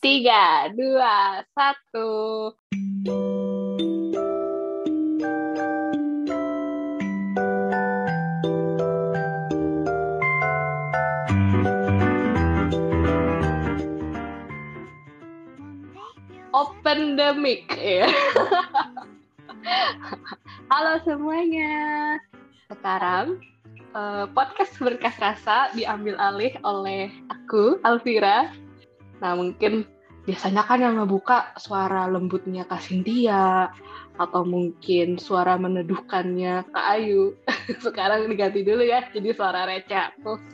Tiga, dua, satu. Open the ya. Halo semuanya. Sekarang uh, podcast berkas rasa diambil alih oleh aku, Alvira. Nah mungkin biasanya kan yang ngebuka suara lembutnya Kak Cynthia atau mungkin suara meneduhkannya Kak Ayu. Sekarang diganti dulu ya jadi suara receh aku.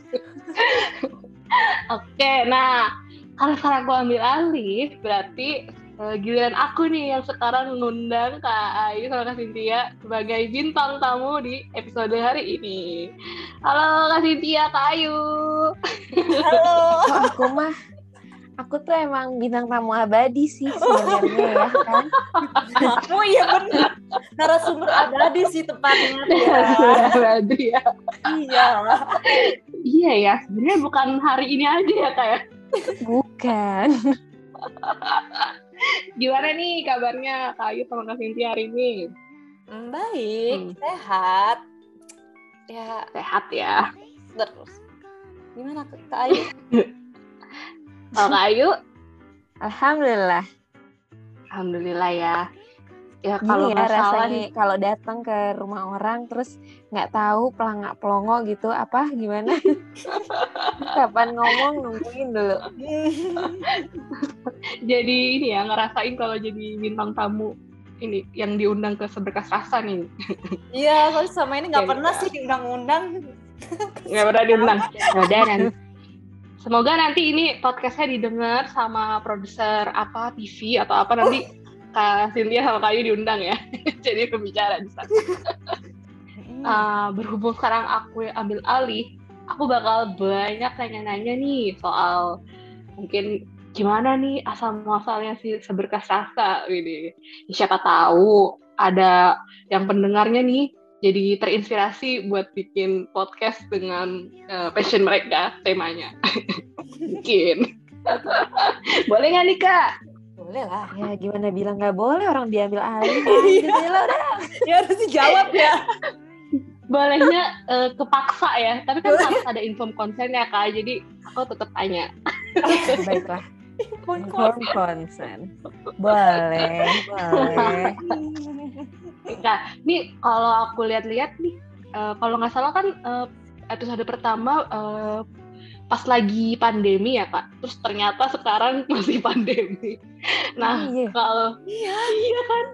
Oke, nah kalau sekarang aku ambil alih berarti uh, giliran aku nih yang sekarang mengundang Kak Ayu sama Kak Cynthia sebagai bintang tamu di episode hari ini. Halo Kak Cynthia, Kak Ayu. Halo. aku mah aku tuh emang bintang tamu abadi sih sebenarnya ya kan. oh iya benar. Narasumber abadi sih tepatnya ya. abadi ya. Iya. iya ya, sebenarnya bukan hari ini aja ya Kak ya. Bukan. Gimana nih kabarnya Kak Ayu sama Kak Cynthia hari ini? Baik, hmm. sehat. Ya, sehat ya. Terus. Gimana Kak Ayu? Kalau Kak Ayu? Alhamdulillah. Alhamdulillah ya. Ya kalau ya, rasanya kalau datang ke rumah orang terus nggak tahu pelangak pelongo gitu apa gimana? Kapan ngomong nungguin dulu. jadi ini ya ngerasain kalau jadi bintang tamu ini yang diundang ke seberkas rasa nih. Iya, kalau sama ini nggak pernah sih diundang-undang. Nggak pernah diundang. Ya udah nanti. Semoga nanti ini podcastnya didengar sama produser apa TV atau apa nanti Kak Cynthia sama Kayu diundang ya. Jadi pembicara di sana. uh, berhubung sekarang aku ambil alih, aku bakal banyak nanya-nanya nih soal mungkin gimana nih asal muasalnya si seberkas rasa ini. Siapa tahu ada yang pendengarnya nih jadi terinspirasi buat bikin podcast dengan uh, passion mereka temanya. mungkin. Boleh nggak nih kak? boleh lah. Ya gimana bilang nggak boleh orang diambil alih. Ya ya harus dijawab ya. Bolehnya uh, kepaksa ya. Tapi kan harus ada inform konsen ya kak. Jadi aku tetap tanya. Baiklah. Inform konsen. Boleh boleh nah ini kalau aku lihat-lihat nih uh, kalau nggak salah kan uh, episode pertama uh, pas lagi pandemi ya kak terus ternyata sekarang masih pandemi. Nah oh, iya. kalau iya. iya kan?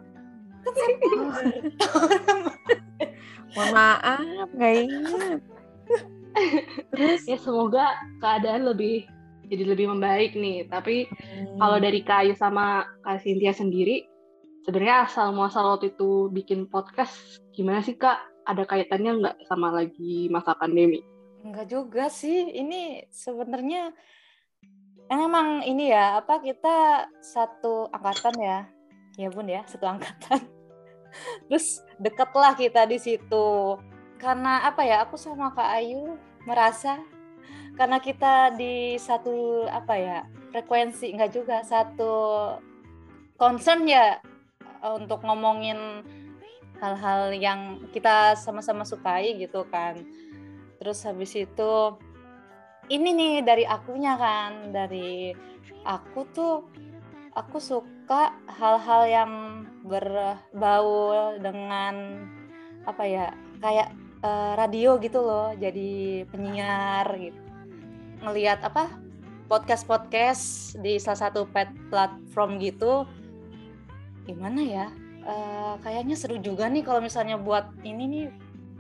Mohon maaf nggak ingat. Terus? Ya semoga keadaan lebih jadi lebih membaik nih. Tapi hmm. kalau dari kayu sama kak Cynthia sendiri sebenarnya asal muasal waktu itu bikin podcast gimana sih kak ada kaitannya nggak sama lagi masa pandemi Enggak juga sih. Ini sebenarnya emang ini ya apa kita satu angkatan ya, ya bun ya satu angkatan. Terus dekatlah kita di situ. Karena apa ya? Aku sama Kak Ayu merasa karena kita di satu apa ya frekuensi enggak juga satu concern ya untuk ngomongin hal-hal yang kita sama-sama sukai gitu kan. Terus habis itu ini nih dari akunya kan dari aku tuh aku suka hal-hal yang berbau dengan apa ya kayak uh, radio gitu loh jadi penyiar gitu. Ngelihat apa podcast podcast di salah satu pet platform gitu gimana ya? Uh, kayaknya seru juga nih kalau misalnya buat ini nih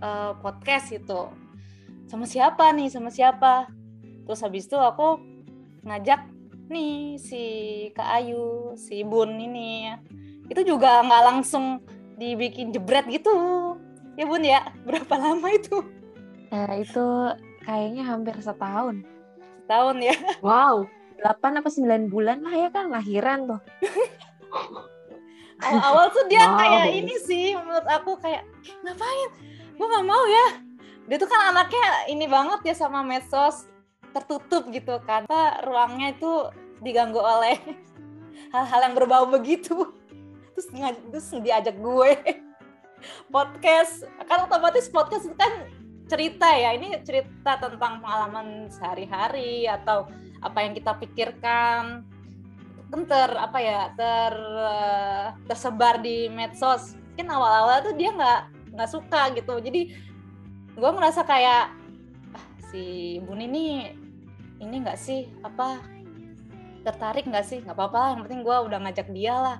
uh, podcast itu sama siapa nih? Sama siapa? Terus habis itu aku ngajak nih si Kak Ayu si Bun ini. Itu juga nggak langsung dibikin jebret gitu. Ya Bun ya? Berapa lama itu? Ya itu kayaknya hampir setahun. Setahun ya? Wow 8 apa 9 bulan lah ya kan lahiran tuh awal-awal tuh dia wow. kayak ini sih menurut aku kayak ngapain? Gue nggak mau ya. Dia tuh kan anaknya ini banget ya sama medsos tertutup gitu kan. Apa ruangnya itu diganggu oleh hal-hal yang berbau begitu. Terus terus diajak gue podcast. Kan otomatis podcast itu kan cerita ya. Ini cerita tentang pengalaman sehari-hari atau apa yang kita pikirkan kan ter apa ya ter tersebar di medsos. Mungkin awal-awal tuh dia nggak nggak suka gitu. Jadi gue merasa kayak ah, si bun ini ini nggak sih apa tertarik nggak sih? Nggak apa-apa yang penting gue udah ngajak dia lah.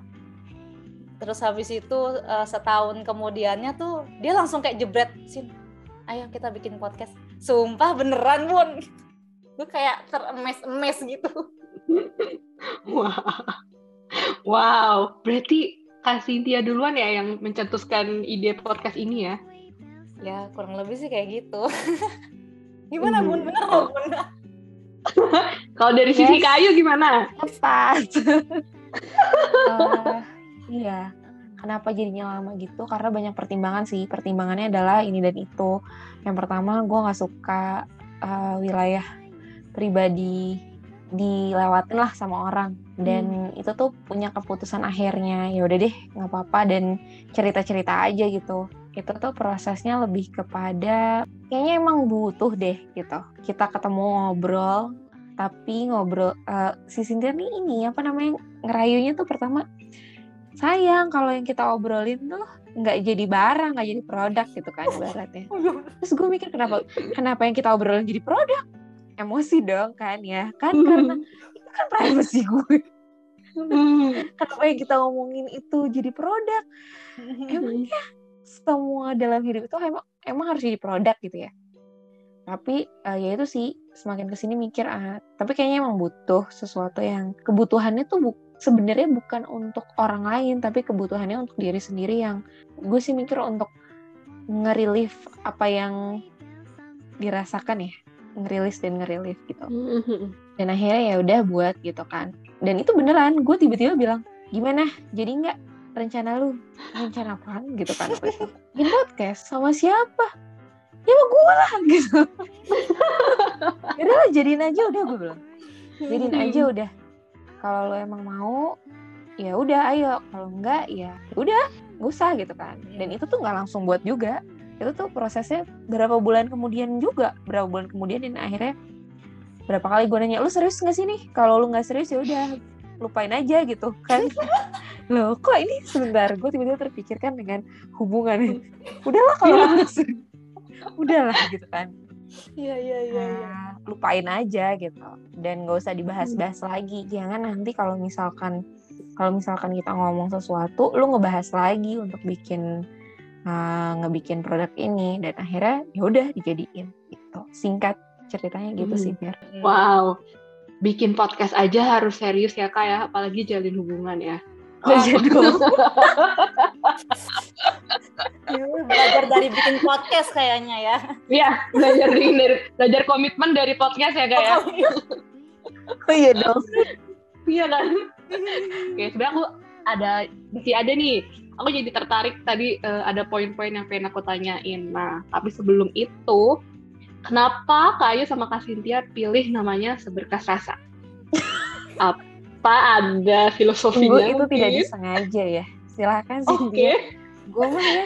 Terus habis itu uh, setahun kemudiannya tuh dia langsung kayak jebret sin ayo kita bikin podcast. Sumpah beneran bun. Gue kayak teremes-emes gitu wow wow berarti Kak Cynthia duluan ya yang mencetuskan ide podcast ini ya? Ya kurang lebih sih kayak gitu. Gimana bun? Bener bun. Kalau dari sisi yes. kayu gimana? Tepat uh, iya. Kenapa jadinya lama gitu? Karena banyak pertimbangan sih. Pertimbangannya adalah ini dan itu. Yang pertama gue nggak suka uh, wilayah pribadi dilewatin lah sama orang. Dan hmm. itu tuh punya keputusan akhirnya. Ya udah deh nggak apa-apa. Dan cerita-cerita aja gitu. Itu tuh prosesnya lebih kepada kayaknya emang butuh deh gitu. Kita ketemu ngobrol tapi ngobrol uh, si Cynthia nih ini apa namanya ngerayunya tuh pertama sayang kalau yang kita obrolin tuh nggak jadi barang nggak jadi produk gitu kan ibaratnya. Terus gue mikir kenapa kenapa yang kita obrolin jadi produk emosi dong kan ya. Kan karena itu kan privacy gue. Kenapa yang kita ngomongin itu jadi produk? Emangnya semua dalam hidup itu emang emang harus jadi produk gitu ya. Tapi uh, ya itu sih semakin ke sini mikir ah tapi kayaknya emang butuh sesuatu yang kebutuhannya tuh bu sebenarnya bukan untuk orang lain tapi kebutuhannya untuk diri sendiri yang gue sih mikir untuk ngerilis apa yang dirasakan ya ngerilis dan ngerilis gitu. Dan akhirnya ya udah buat gitu kan. Dan itu beneran gue tiba-tiba bilang gimana? Jadi nggak? Rencana lu? Rencana apa gitu kan bikin podcast? Sama siapa? Ya sama gue lah gitu. Udah jadiin aja udah gue bilang. Jadiin aja udah. Kalau lo emang mau ya udah ayo. Kalau enggak ya udah. Gak usah gitu kan. Dan itu tuh nggak langsung buat juga itu tuh prosesnya berapa bulan kemudian juga. Berapa bulan kemudian dan akhirnya berapa kali gue nanya lu serius nggak sih nih? Kalau lu nggak serius ya udah lupain aja gitu kan. Loh kok ini sebentar gue tiba-tiba terpikirkan dengan hubungan. Udahlah kalau serius udahlah gitu kan. Iya iya iya nah, lupain aja gitu. Dan gak usah dibahas-bahas hmm. lagi. Jangan nanti kalau misalkan kalau misalkan kita ngomong sesuatu lu ngebahas lagi untuk bikin uh, ngebikin produk ini dan akhirnya ya udah dijadiin gitu singkat ceritanya gitu hmm. sih biar wow bikin podcast aja harus serius ya kak ya apalagi jalin hubungan ya Oh. ya, belajar dari bikin podcast kayaknya ya. Iya, belajar dari, belajar komitmen dari podcast ya kak ya. Oh, iya, oh, iya dong. iya kan. Oke, sebenarnya aku ada masih ada nih. Aku jadi tertarik tadi uh, ada poin-poin yang pengen aku tanyain. Nah, tapi sebelum itu, kenapa Kak Ayu sama Kak Cynthia pilih namanya Seberkas Rasa? apa ada filosofinya Tunggu, itu tidak disengaja ya silakan sih okay. gue mah ya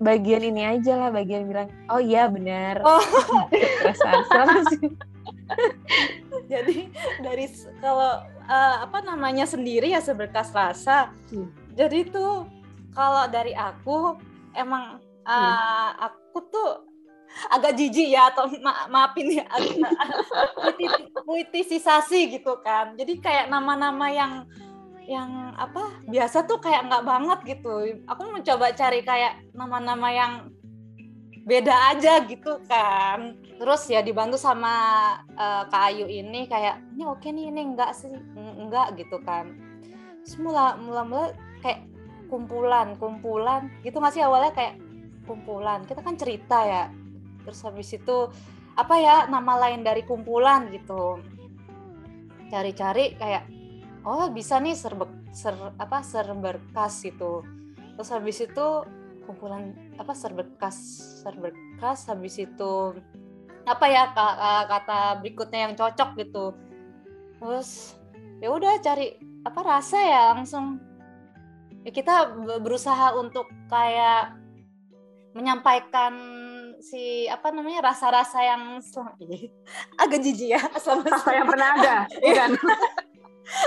bagian ini aja lah bagian bilang oh iya benar oh. sih jadi dari kalau uh, apa namanya sendiri ya seberkas rasa hmm. Jadi tuh kalau dari aku emang uh, hmm. aku tuh agak jijik ya atau ma maafin ya puitisasi gitu kan. Jadi kayak nama-nama yang yang apa biasa tuh kayak nggak banget gitu. Aku mencoba cari kayak nama-nama yang beda aja gitu kan. Terus ya dibantu sama uh, Kak Ayu ini kayak ini oke nih ini enggak sih? Enggak gitu kan. Semula mula mula kayak kumpulan kumpulan. Gitu nggak sih awalnya kayak kumpulan? Kita kan cerita ya. Terus habis itu apa ya nama lain dari kumpulan gitu. Cari-cari kayak oh bisa nih serbe ser apa serberkas itu terus habis itu kumpulan apa serberkas serberkas. Habis itu apa ya kata berikutnya yang cocok gitu. Terus ya udah cari apa rasa ya langsung ya kita berusaha untuk kayak menyampaikan si apa namanya rasa-rasa yang agak jijik ya selama rasa yang pernah ada bukan?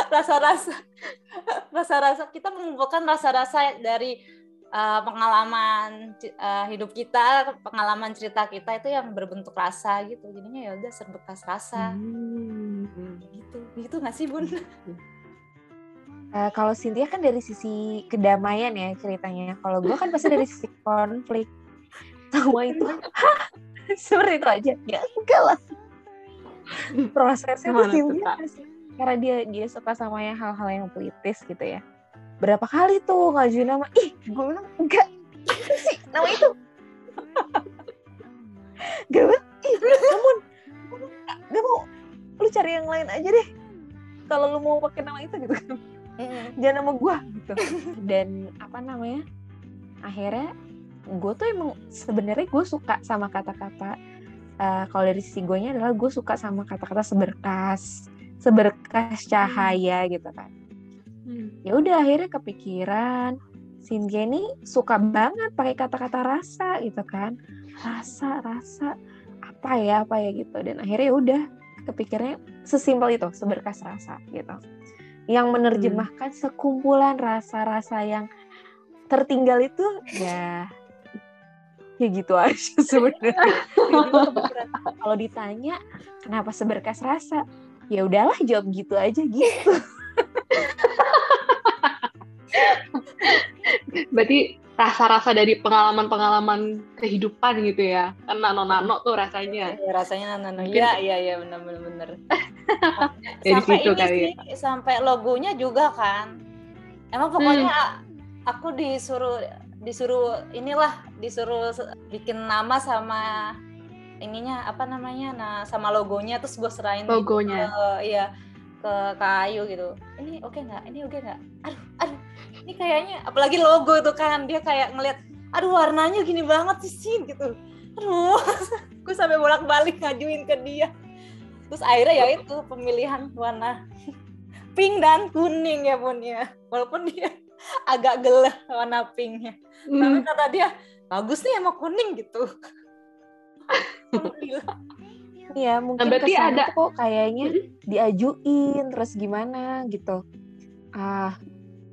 Rasa-rasa rasa-rasa kita mengumpulkan rasa-rasa dari uh, pengalaman uh, hidup kita pengalaman cerita kita itu yang berbentuk rasa gitu. Jadinya ya udah serbekas rasa. Hmm. gitu. Gitu nggak sih bun Uh, kalau Cynthia kan dari sisi kedamaian ya ceritanya. Kalau gue kan pasti dari sisi konflik. Semua itu seperti itu aja. Ya enggak lah. Prosesnya tuh Cynthia karena dia dia suka sama yang hal-hal yang politis gitu ya. Berapa kali tuh ngajuin nama, ih gue bilang enggak sih nama itu. gak ih namun gak mau lu cari yang lain aja deh kalau lu mau pakai nama itu gitu kan jangan sama gue gitu. Dan apa namanya? Akhirnya gue tuh emang sebenarnya gue suka sama kata-kata uh, kalau dari sisi gue nya adalah gue suka sama kata-kata seberkas seberkas cahaya hmm. gitu kan. Hmm. ya udah akhirnya kepikiran Cynthia ini suka banget pakai kata-kata rasa gitu kan. Rasa rasa apa ya apa ya gitu. Dan akhirnya ya udah kepikirnya sesimpel itu seberkas rasa gitu yang menerjemahkan hmm. sekumpulan rasa-rasa yang tertinggal itu ya ya gitu aja sebenarnya. Kalau ditanya kenapa seberkas rasa, ya udahlah jawab gitu aja gitu. Berarti rasa-rasa dari pengalaman-pengalaman kehidupan gitu ya. Kan nano-nano tuh rasanya. Ya, rasanya nano iya iya iya benar benar benar. Sampai ini kali ya. sih ya. sampai logonya juga kan. Emang pokoknya hmm. aku disuruh disuruh inilah disuruh bikin nama sama ininya apa namanya nah sama logonya terus gue serahin logonya. ke, iya ke kayu gitu. Ini oke okay nggak? Ini oke okay nggak? Aduh aduh ini kayaknya apalagi logo itu kan dia kayak ngeliat aduh warnanya gini banget sih sih gitu. Aduh gue sampai bolak balik ngajuin ke dia. Terus akhirnya ya itu pemilihan warna pink dan kuning ya pun ya. Walaupun dia agak gelap warna pinknya. Hmm. tapi kata dia bagus nih emang kuning gitu. Iya, mungkin nah, berarti ada kok kayaknya diajuin terus gimana gitu. Ah,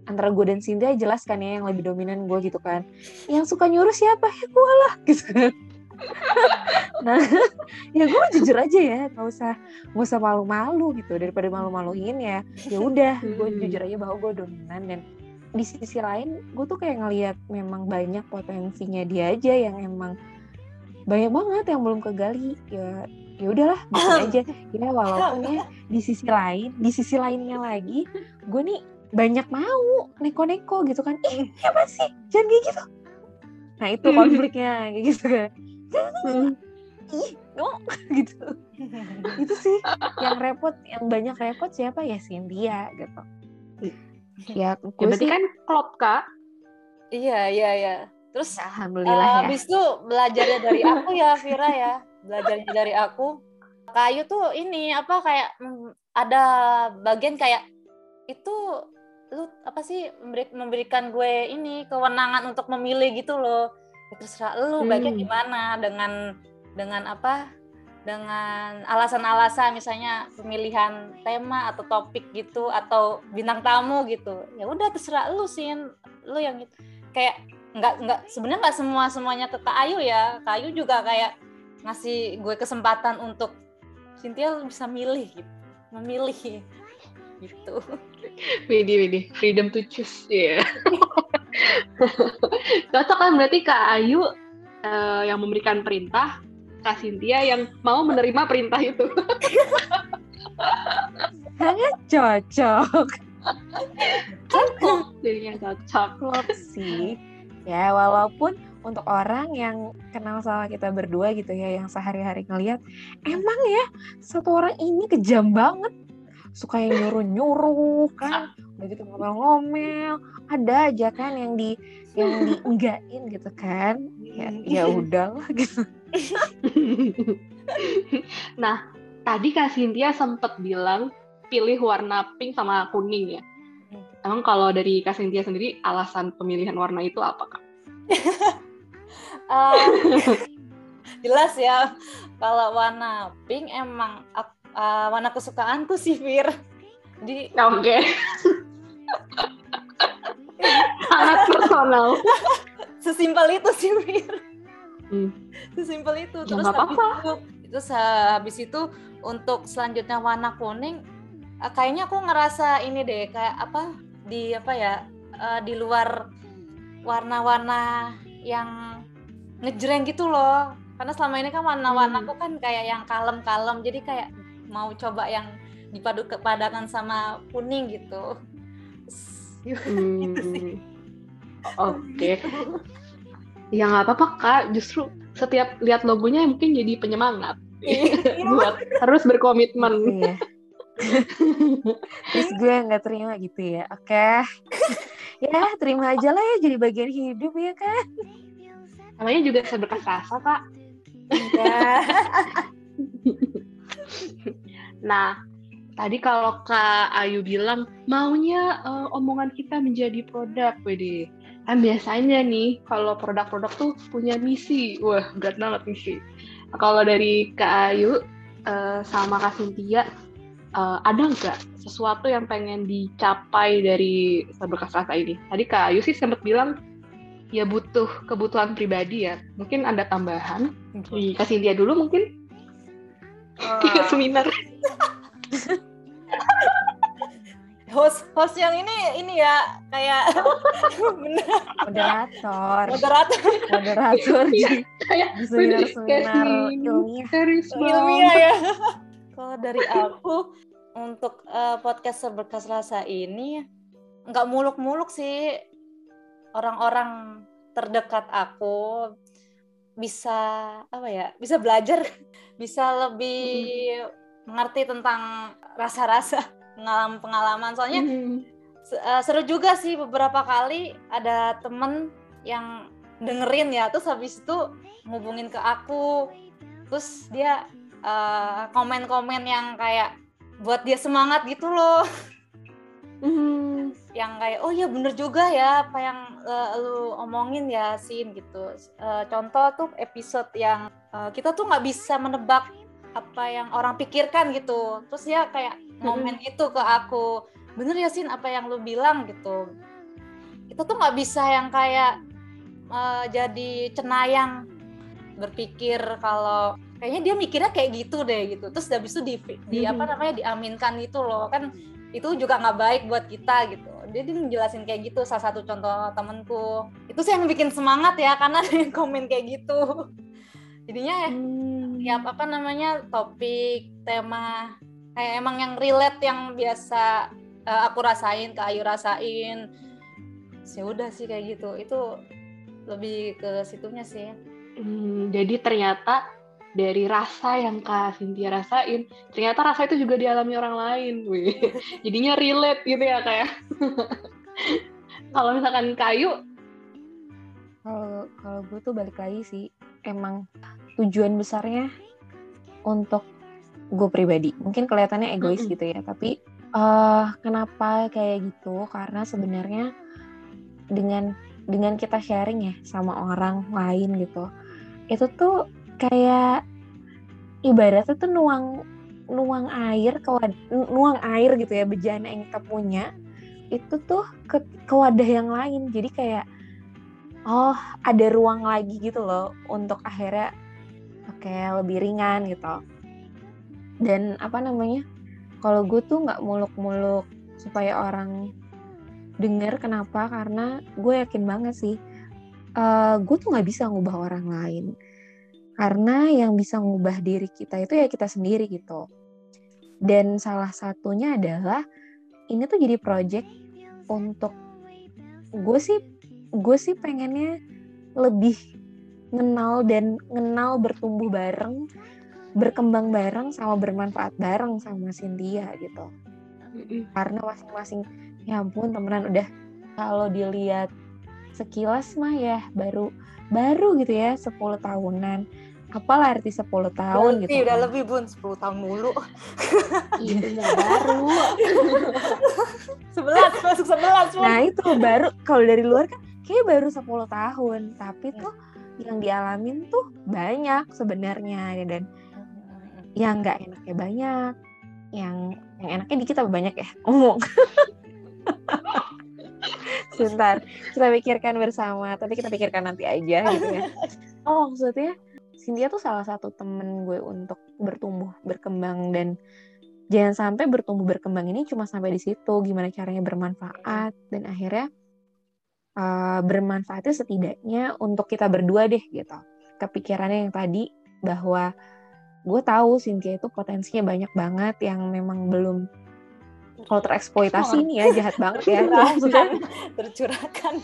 antara gue dan Cynthia jelas kan ya yang lebih dominan gue gitu kan. Yang suka nyuruh siapa? Ya gue lah gitu. Kan nah ya gue jujur aja ya nggak usah nggak usah malu-malu gitu. Daripada malu-maluin ya ya udah gue hmm. jujur aja bahwa gue dominan. Dan di sisi lain gue tuh kayak ngelihat memang banyak potensinya dia aja yang emang banyak banget yang belum kegali. Ya ya udahlah aja. Ya walaupun ya di sisi lain di sisi lainnya lagi gue nih banyak mau neko-neko gitu kan. Ih ya apa sih? Jangan kayak gitu. Nah itu konfliknya kayak gitu kan. Hmm. ih no gitu. Itu sih yang repot yang banyak repot siapa ya? Cynthia gitu. Ya, ya berarti sih, kan klop kak. Iya iya iya. Terus alhamdulillah uh, ya. habis itu belajarnya dari aku ya Vira ya. Belajarnya dari aku. Kayu tuh ini apa kayak mm, ada bagian kayak itu lu apa sih memberi, memberikan gue ini kewenangan untuk memilih gitu loh. Ya, terserah lu hmm. baiknya gimana dengan dengan apa dengan alasan-alasan misalnya pemilihan tema atau topik gitu atau bintang tamu gitu. Ya udah terserah lu sih lu yang gitu kayak nggak nggak sebenarnya nggak semua semuanya ke Kak Ayu ya. Kak Ayu juga kayak ngasih gue kesempatan untuk Cynthia bisa milih gitu. Memilih gitu Widi, Widi, freedom to choose ya. Yeah. Cocok kan berarti Kak Ayu uh, yang memberikan perintah, Kak Cynthia yang mau menerima perintah itu. Sangat cocok. Cocok, jadinya cocok. Klop sih. Ya, walaupun untuk orang yang kenal sama kita berdua gitu ya, yang sehari-hari ngeliat, emang ya satu orang ini kejam banget suka yang nyuruh-nyuruh kan udah gitu ngomel-ngomel ada aja kan yang di yang dienggain gitu kan ya ya udahlah gitu nah tadi kak Cynthia sempet bilang pilih warna pink sama kuning ya. Emang kalau dari Kak Cynthia sendiri alasan pemilihan warna itu apa Kak? uh, jelas ya kalau warna pink emang uh, warna kesukaanku sih Fir. Di Oke. Okay. Sangat personal. Sesimpel itu sih Fir. Hmm. Sesimpel itu. Ya, Terus ya, apa-apa. Itu, habis itu untuk selanjutnya warna kuning uh, kayaknya aku ngerasa ini deh kayak apa di apa ya uh, di luar warna-warna yang ngejreng gitu loh karena selama ini kan warna-warna aku hmm. kan kayak yang kalem-kalem jadi kayak mau coba yang dipadu kepadakan sama kuning gitu hmm. gitu oke okay. ya nggak apa-apa kak justru setiap lihat logonya mungkin jadi penyemangat iya. buat terus berkomitmen iya. Terus gue nggak terima gitu ya. Oke. Okay. ya, terima aja lah ya jadi bagian hidup ya kan. Namanya juga seberkas rasa, Kak. Iya. Nah, tadi kalau Kak Ayu bilang maunya uh, omongan kita menjadi produk, WD. Kan biasanya nih kalau produk-produk tuh punya misi. Wah, berat banget misi. kalau dari Kak Ayu uh, sama Kak Cynthia, uh, ada nggak sesuatu yang pengen dicapai dari berkas rasa ini? Tadi Kak Ayu sih sempat bilang ya butuh kebutuhan pribadi ya. Mungkin ada tambahan. Dikasih dia dulu mungkin. Uh. seminar. host host yang ini ini ya kayak bener. Moderator. Moderator. Moderator ya, kayak seminar seminar ilmiah. ya. Kalau dari aku untuk uh, podcast berkas rasa ini nggak muluk-muluk sih. Orang-orang terdekat aku bisa apa ya bisa belajar bisa lebih hmm. mengerti tentang rasa-rasa pengalaman-pengalaman soalnya hmm. seru juga sih beberapa kali ada temen yang dengerin ya terus habis itu ngubungin ke aku terus dia Eh, komen-komen uh, yang kayak buat dia semangat gitu loh. Mm. yang kayak oh ya bener juga ya apa yang uh, lu omongin ya Sin gitu. Uh, contoh tuh episode yang uh, kita tuh nggak bisa menebak apa yang orang pikirkan gitu. Terus ya kayak momen mm. itu ke aku bener ya Sin apa yang lu bilang gitu. Kita tuh nggak bisa yang kayak uh, jadi cenayang berpikir kalau kayaknya dia mikirnya kayak gitu deh gitu terus habis itu di, di hmm. apa namanya diaminkan itu loh kan itu juga nggak baik buat kita gitu. Dia, dia menjelasin kayak gitu salah satu contoh temenku itu sih yang bikin semangat ya karena ada yang komen kayak gitu. Jadinya hmm. ya apa namanya topik tema kayak emang yang relate yang biasa uh, aku rasain ke Ayu rasain. Sih ya udah sih kayak gitu. Itu lebih ke situnya sih. Hmm, jadi ternyata dari rasa yang Kak Cynthia rasain, ternyata rasa itu juga dialami orang lain. Wih. Jadinya relate gitu ya kayak. Ya. kalau misalkan kayu kalau kalau gue tuh balik lagi sih emang tujuan besarnya untuk gue pribadi mungkin kelihatannya egois mm -hmm. gitu ya tapi uh, kenapa kayak gitu karena sebenarnya dengan dengan kita sharing ya sama orang lain gitu itu tuh kayak ibaratnya tuh nuang nuang air ke nuang air gitu ya bejana yang kita punya itu tuh ke, ke wadah yang lain. Jadi kayak oh ada ruang lagi gitu loh untuk akhirnya oke okay, lebih ringan gitu. Dan apa namanya kalau gue tuh nggak muluk-muluk supaya orang dengar kenapa karena gue yakin banget sih uh, gue tuh nggak bisa ngubah orang lain karena yang bisa mengubah diri kita itu ya kita sendiri gitu. Dan salah satunya adalah ini tuh jadi project untuk gue sih gue sih pengennya lebih kenal dan kenal bertumbuh bareng, berkembang bareng sama bermanfaat bareng sama Cynthia gitu. Karena masing-masing ya ampun temenan udah kalau dilihat sekilas mah ya baru baru gitu ya 10 tahunan apalah arti 10 tahun Lebih, gitu. udah kan. lebih bun 10 tahun mulu. Iya, baru. 11 masuk 11 bun. Nah itu baru kalau dari luar kan kayak baru 10 tahun, tapi tuh yang dialamin tuh banyak sebenarnya ya, dan yang nggak enaknya banyak, yang yang enaknya dikit apa banyak ya ngomong. Sebentar, kita pikirkan bersama, tapi kita pikirkan nanti aja gitu ya. Oh maksudnya Cynthia tuh salah satu temen gue untuk bertumbuh, berkembang dan jangan sampai bertumbuh berkembang ini cuma sampai di situ gimana caranya bermanfaat dan akhirnya uh, bermanfaatnya setidaknya untuk kita berdua deh gitu. Kepikirannya yang tadi bahwa gue tahu Cynthia itu potensinya banyak banget yang memang belum kalau tereksploitasi ini ya jahat banget ya. Maksudnya tercurahkan.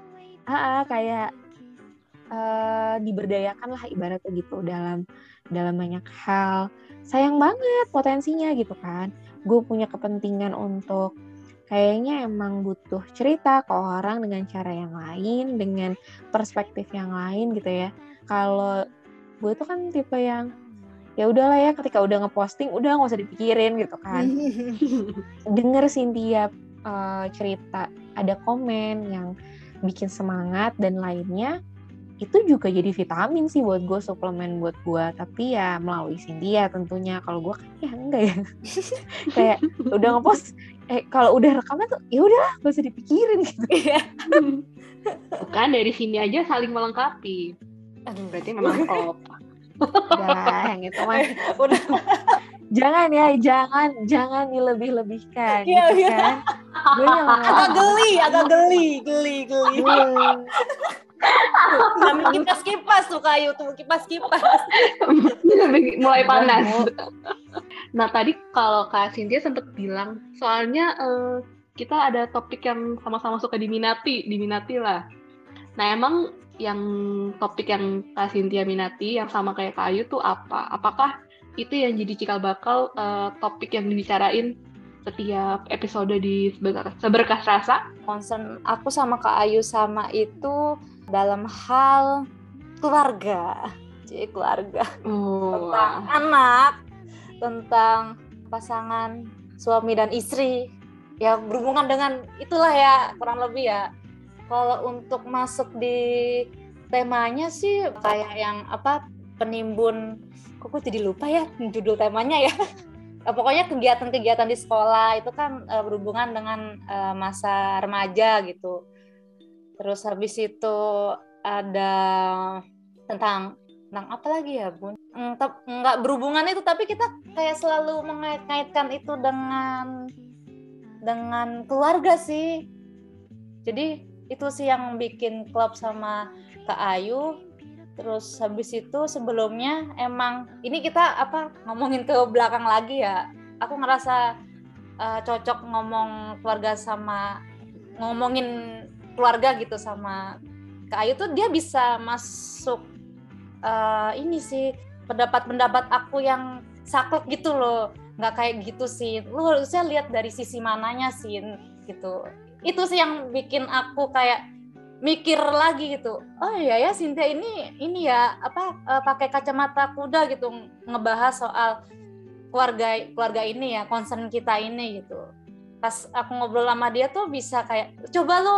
ah, ah, kayak eh, diberdayakan lah ibaratnya gitu dalam dalam banyak hal. Sayang banget potensinya gitu kan. Gue punya kepentingan untuk kayaknya emang butuh cerita ke orang dengan cara yang lain dengan perspektif yang lain gitu ya. Kalau gue tuh kan tipe yang ya udahlah ya ketika udah ngeposting udah nggak usah dipikirin gitu kan. Denger Cynthia uh, cerita ada komen yang bikin semangat dan lainnya itu juga jadi vitamin sih buat gue suplemen buat gue tapi ya melalui Cynthia tentunya kalau gue kan ya enggak ya kayak udah ngepost eh kalau udah rekaman tuh ya udahlah gak usah dipikirin gitu Iya. Bukan dari sini aja saling melengkapi. Aduh, Berarti memang klop. udah yang itu mah udah jangan ya jangan jangan dilebih-lebihkan Iya, gitu iya. kan gue agak geli, agak geli, geli, geli. Sambil kipas kipas tuh kayu tuh kipas kipas. Lebih- mulai panas. Nah tadi kalau Kak Cynthia sempat bilang, soalnya eh, kita ada topik yang sama-sama suka diminati, diminati lah. Nah emang yang topik yang Kak Cynthia minati, yang sama kayak Kak Ayu tuh apa? Apakah itu yang jadi cikal bakal eh, topik yang dibicarain setiap episode di Seberkas, Seberkas Rasa? Concern aku sama Kak Ayu sama itu dalam hal keluarga. Cie, keluarga. Oh, Tentang anak, tentang pasangan suami dan istri. Ya berhubungan dengan itulah ya kurang lebih ya. Kalau untuk masuk di temanya sih kayak yang apa penimbun kok gue jadi lupa ya judul temanya ya Eh, pokoknya kegiatan-kegiatan di sekolah itu kan eh, berhubungan dengan eh, masa remaja gitu terus habis itu ada tentang tentang apa lagi ya bun? Tep- nggak berhubungan itu tapi kita kayak selalu mengait-ngaitkan itu dengan dengan keluarga sih. Jadi itu sih yang bikin klub sama Kak Ayu. Terus habis itu sebelumnya emang ini kita apa ngomongin ke belakang lagi ya. Aku ngerasa eh, cocok ngomong keluarga sama ngomongin keluarga gitu sama Kak Ayu tuh dia bisa masuk eh, ini sih pendapat-pendapat aku yang saklek gitu loh. Nggak kayak gitu sih lu harusnya lihat dari sisi mananya sih gitu. Itu sih yang bikin aku kayak mikir lagi gitu. Oh iya ya Cynthia ini ini ya apa eh, pakai kacamata kuda gitu ngebahas soal keluarga keluarga ini ya concern kita ini gitu pas aku ngobrol sama dia tuh bisa kayak coba lu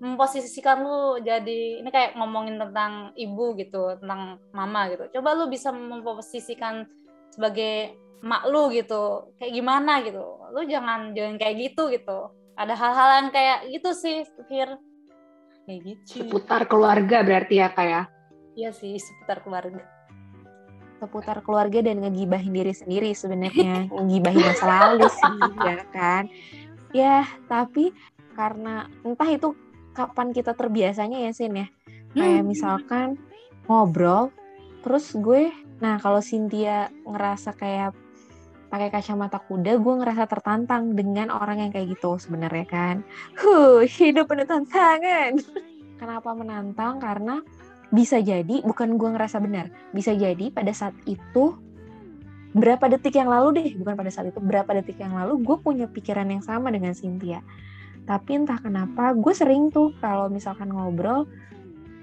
memposisikan lu jadi ini kayak ngomongin tentang ibu gitu tentang mama gitu. Coba lu bisa memposisikan sebagai mak lu gitu kayak gimana gitu. Lu jangan jangan kayak gitu gitu. Ada hal-hal yang kayak gitu sih Fir. Kayak gitu. Seputar keluarga berarti ya Kak ya? iya sih seputar keluarga. Seputar keluarga dan ngegibahin diri sendiri sebenarnya. Ngegibahin masa lalu sih ya kan ya tapi karena entah itu kapan kita terbiasanya ya Sin ya. Kayak misalkan ngobrol terus gue nah kalau Cynthia ngerasa kayak pakai kacamata kuda gue ngerasa tertantang dengan orang yang kayak gitu sebenarnya kan. Huh hidup penuh tantangan. Kenapa menantang? Karena bisa jadi bukan gue ngerasa benar bisa jadi pada saat itu berapa detik yang lalu deh bukan pada saat itu berapa detik yang lalu gue punya pikiran yang sama dengan Cynthia. Tapi entah kenapa gue sering tuh kalau misalkan ngobrol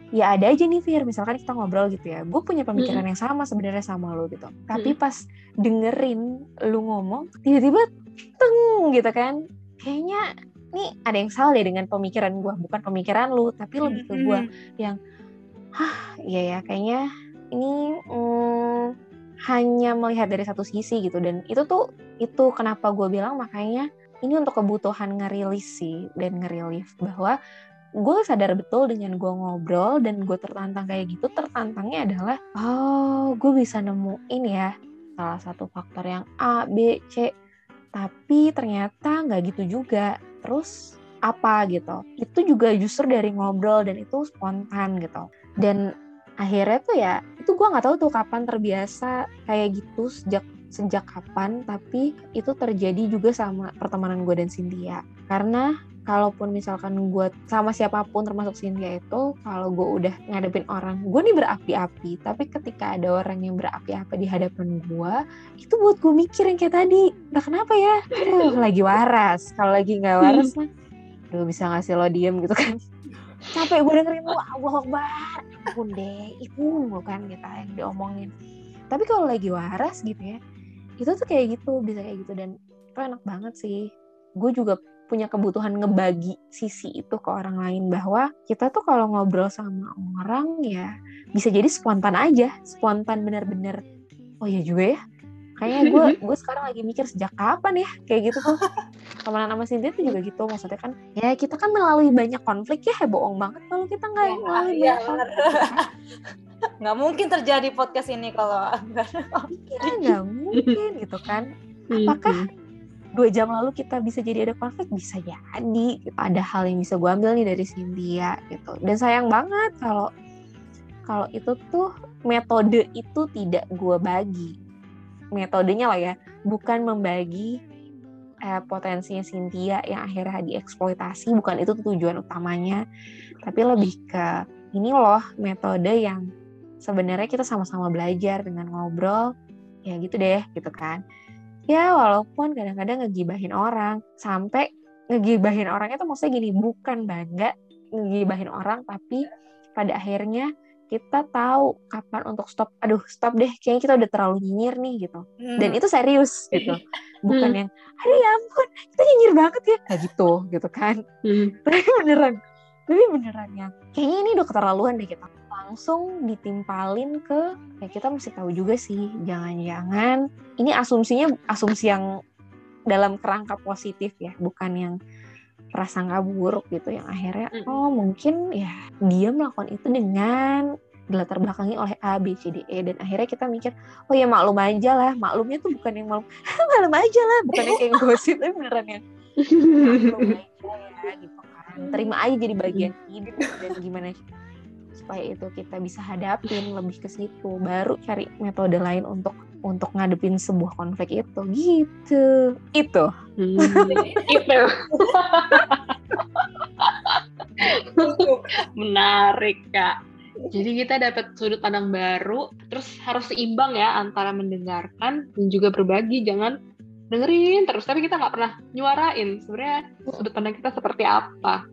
ya ada aja nih Fir. Misalkan kita ngobrol gitu ya gue punya pemikiran yang sama sebenarnya sama lo gitu. Tapi pas dengerin lu ngomong tiba-tiba teng gitu kan. Kayaknya nih ada yang salah deh dengan pemikiran gue bukan pemikiran lu tapi lebih ke gue yang hah iya ya kayaknya ini hmm, hanya melihat dari satu sisi gitu. Dan itu tuh itu kenapa gue bilang makanya ini untuk kebutuhan ngerilis sih dan ngerelief bahwa gue sadar betul dengan gue ngobrol dan gue tertantang kayak gitu tertantangnya adalah oh gue bisa nemuin ya salah satu faktor yang A B C. Tapi ternyata nggak gitu juga. Terus apa gitu? Itu juga justru dari ngobrol dan itu spontan gitu. Dan akhirnya tuh ya itu gue nggak tahu tuh kapan terbiasa kayak gitu sejak sejak kapan tapi itu terjadi juga sama pertemanan gue dan Cynthia. Karena kalaupun misalkan gue sama siapa pun termasuk Cynthia itu kalau gue udah ngadepin orang gue nih berapi-api tapi ketika ada orang yang berapi-api di hadapan gue itu buat gue mikir yang kayak tadi nah kenapa ya? Aduh, lagi waras kalau lagi nggak waras mah Aduh bisa ngasih lo diem? gitu kan capek gue dengerin lu Allah Akbar. Ampun deh itu bukan kita yang diomongin. Tapi kalau lagi waras gitu ya itu tuh kayak gitu bisa kayak gitu. Dan itu enak banget sih. Gue juga punya kebutuhan ngebagi sisi itu ke orang lain bahwa kita tuh kalau ngobrol sama orang ya bisa jadi spontan aja. Spontan bener-bener oh iya juga ya kayaknya gue gue sekarang lagi mikir sejak kapan ya kayak gitu tuh. Temenan sama Cynthia tuh juga gitu maksudnya kan ya kita kan melalui banyak konflik ya bohong banget kalau kita nggak Ya, melalui iya, banyak konflik. Nggak mungkin terjadi podcast ini kalau ya nggak mungkin gitu kan. Apakah dua jam lalu kita bisa jadi ada konflik? Bisa jadi gitu. ada hal yang bisa gue ambil nih dari Cynthia gitu. Dan sayang banget kalau kalau itu tuh metode itu tidak gue bagi metodenya lah ya. Bukan membagi eh, potensinya Cynthia yang akhirnya dieksploitasi. Bukan itu tujuan utamanya. Tapi lebih ke ini loh metode yang sebenarnya kita sama-sama belajar dengan ngobrol. Ya gitu deh gitu kan. Ya walaupun kadang-kadang ngegibahin orang sampai ngegibahin orangnya tuh maksudnya gini bukan bangga ngegibahin orang tapi pada akhirnya kita tahu kapan untuk stop. Aduh stop deh kayaknya kita udah terlalu nyinyir nih gitu. Dan itu serius gitu. Bukan yang aduh ya ampun kita nyinyir banget ya kayak gitu gitu kan. Tapi beneran tapi beneran ya. Kayaknya ini udah keterlaluan deh kita. Langsung ditimpalin ke ya kita mesti tahu juga sih jangan-jangan ini asumsinya asumsi yang dalam kerangka positif ya bukan yang prasangka buruk gitu yang akhirnya Mm. oh mungkin ya dia melakukan itu dengan dilatar belakangi oleh A B C D E. Dan akhirnya kita mikir oh ya maklum aja lah maklumnya tuh bukan yang maklum maklum aja lah bukan yang kayak gosip tapi beneran yang maklum aja ya gitu kan. Terima aja jadi bagian hidup dan gimana supaya itu kita bisa hadapin lebih ke situ. Baru cari metode lain untuk untuk ngadepin sebuah konflik itu. Gitu. Itu. Itu. Menarik kak. Jadi kita dapat sudut pandang baru terus harus seimbang ya antara mendengarkan dan juga berbagi. Jangan dengerin terus tapi kita nggak pernah nyuarain sebenarnya sudut pandang kita seperti apa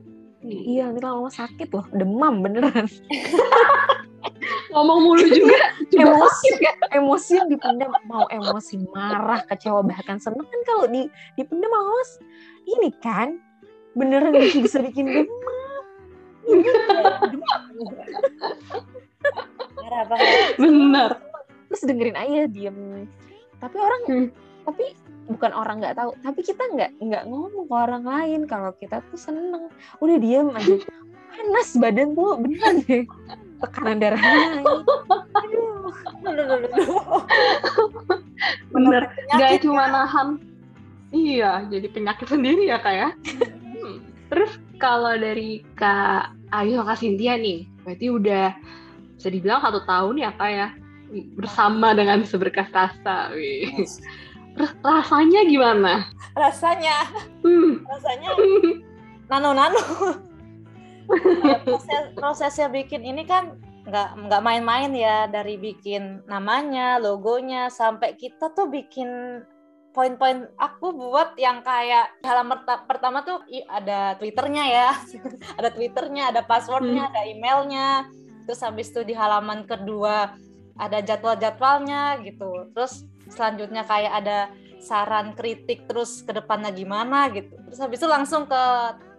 iya nanti lama-lama sakit loh demam beneran. Ngomong mulu juga juga emosi. sakit kan emosi yang dipendam mau emosi marah kecewa bahkan seneng. Kan kalau di dipendam malas ini kan beneran bisa bikin demam. Banget benar. Terus dengerin aja diem. Tapi orang Hmm. Tapi bukan orang nggak tahu. Tapi kita nggak nggak ngomong ke orang lain kalau kita tuh seneng. Udah diem aja. Panas badan tuh beneran deh. Tekanan darah naik. Bener. Nggak cuma nahan. Iya jadi penyakit sendiri ya kak ya. Hmm. terus kalau dari kak Ayu sama kak Cynthia nih berarti udah bisa dibilang satu tahun ya kak ya bersama dengan seberkas rasa. Wih. terus rasanya gimana? Rasanya. Hmm. rasanya nano nano proses prosesnya bikin ini kan nggak nggak main-main ya dari bikin namanya logonya sampai kita tuh bikin poin-poin aku buat yang kayak halaman perta- pertama tuh i- ada twitternya ya. Ada twitternya ada passwordnya ada emailnya. Terus habis itu di halaman kedua ada jadwal-jadwalnya gitu. Terus selanjutnya kayak ada saran kritik terus ke depannya gimana gitu. Terus habis itu langsung ke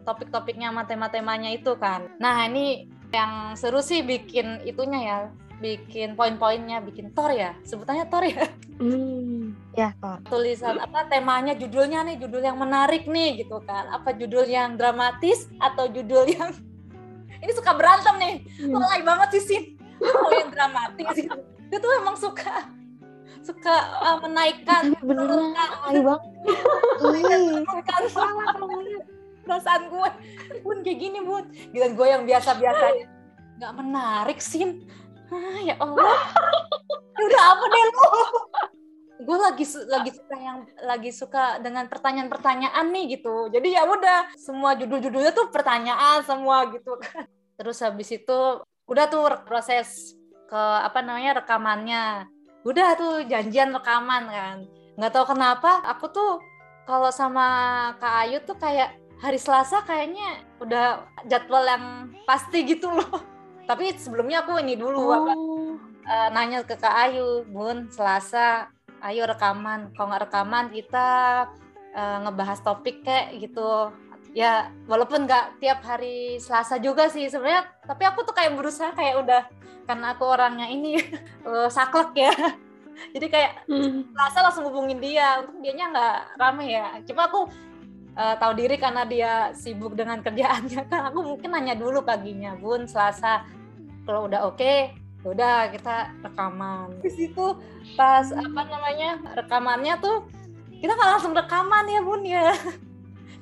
topik-topiknya matematemanya itu kan. Nah ini yang seru sih bikin itunya ya bikin poin-poinnya bikin tor ya. Sebutannya tor ya. Hmm, ya Tor. tulisan apa temanya judulnya nih judul yang menarik nih gitu kan. Apa judul yang dramatis atau judul yang ini suka berantem nih. Hmm. mulai banget sih Sin? Mau yang dramatis gitu. Dia tuh emang suka suka uh, menaikkan Tapi beneran. alay banget. Ih, menurunkan salah kalau perasaan gue bun kayak gini bun. Gila gue yang biasa-biasa. Nggak menarik Sin ah, ya Allah. Ya udah apa deh lu? Gue lagi lagi suka yang lagi suka dengan pertanyaan-pertanyaan nih gitu. Jadi ya udah semua judul-judulnya tuh pertanyaan semua gitu. Kan terus habis itu udah tuh proses ke apa namanya rekamannya udah tuh janjian rekaman kan nggak tahu kenapa aku tuh kalau sama Kak Ayu tuh kayak hari Selasa kayaknya udah jadwal yang pasti gitu loh tapi sebelumnya aku ini dulu apa Oh, eh, nanya ke Kak Ayu, Bun, Selasa, ayo rekaman. Kalau nggak rekaman kita eh, ngebahas topik kayak gitu. Ya, walaupun nggak tiap hari Selasa juga sih sebenarnya, tapi aku tuh kayak berusaha kayak udah karena aku orangnya ini eh, saklek ya. Jadi kayak Hmm. Selasa langsung hubungin dia, untuk dianya nggak rame ya. Cuma aku eh, tahu diri karena dia sibuk dengan kerjaannya kan. Aku mungkin nanya dulu paginya, Bun, Selasa kalau udah oke, ya udah kita rekaman. Di situ pas apa namanya rekamannya tuh kita nggak langsung rekaman ya Bun ya.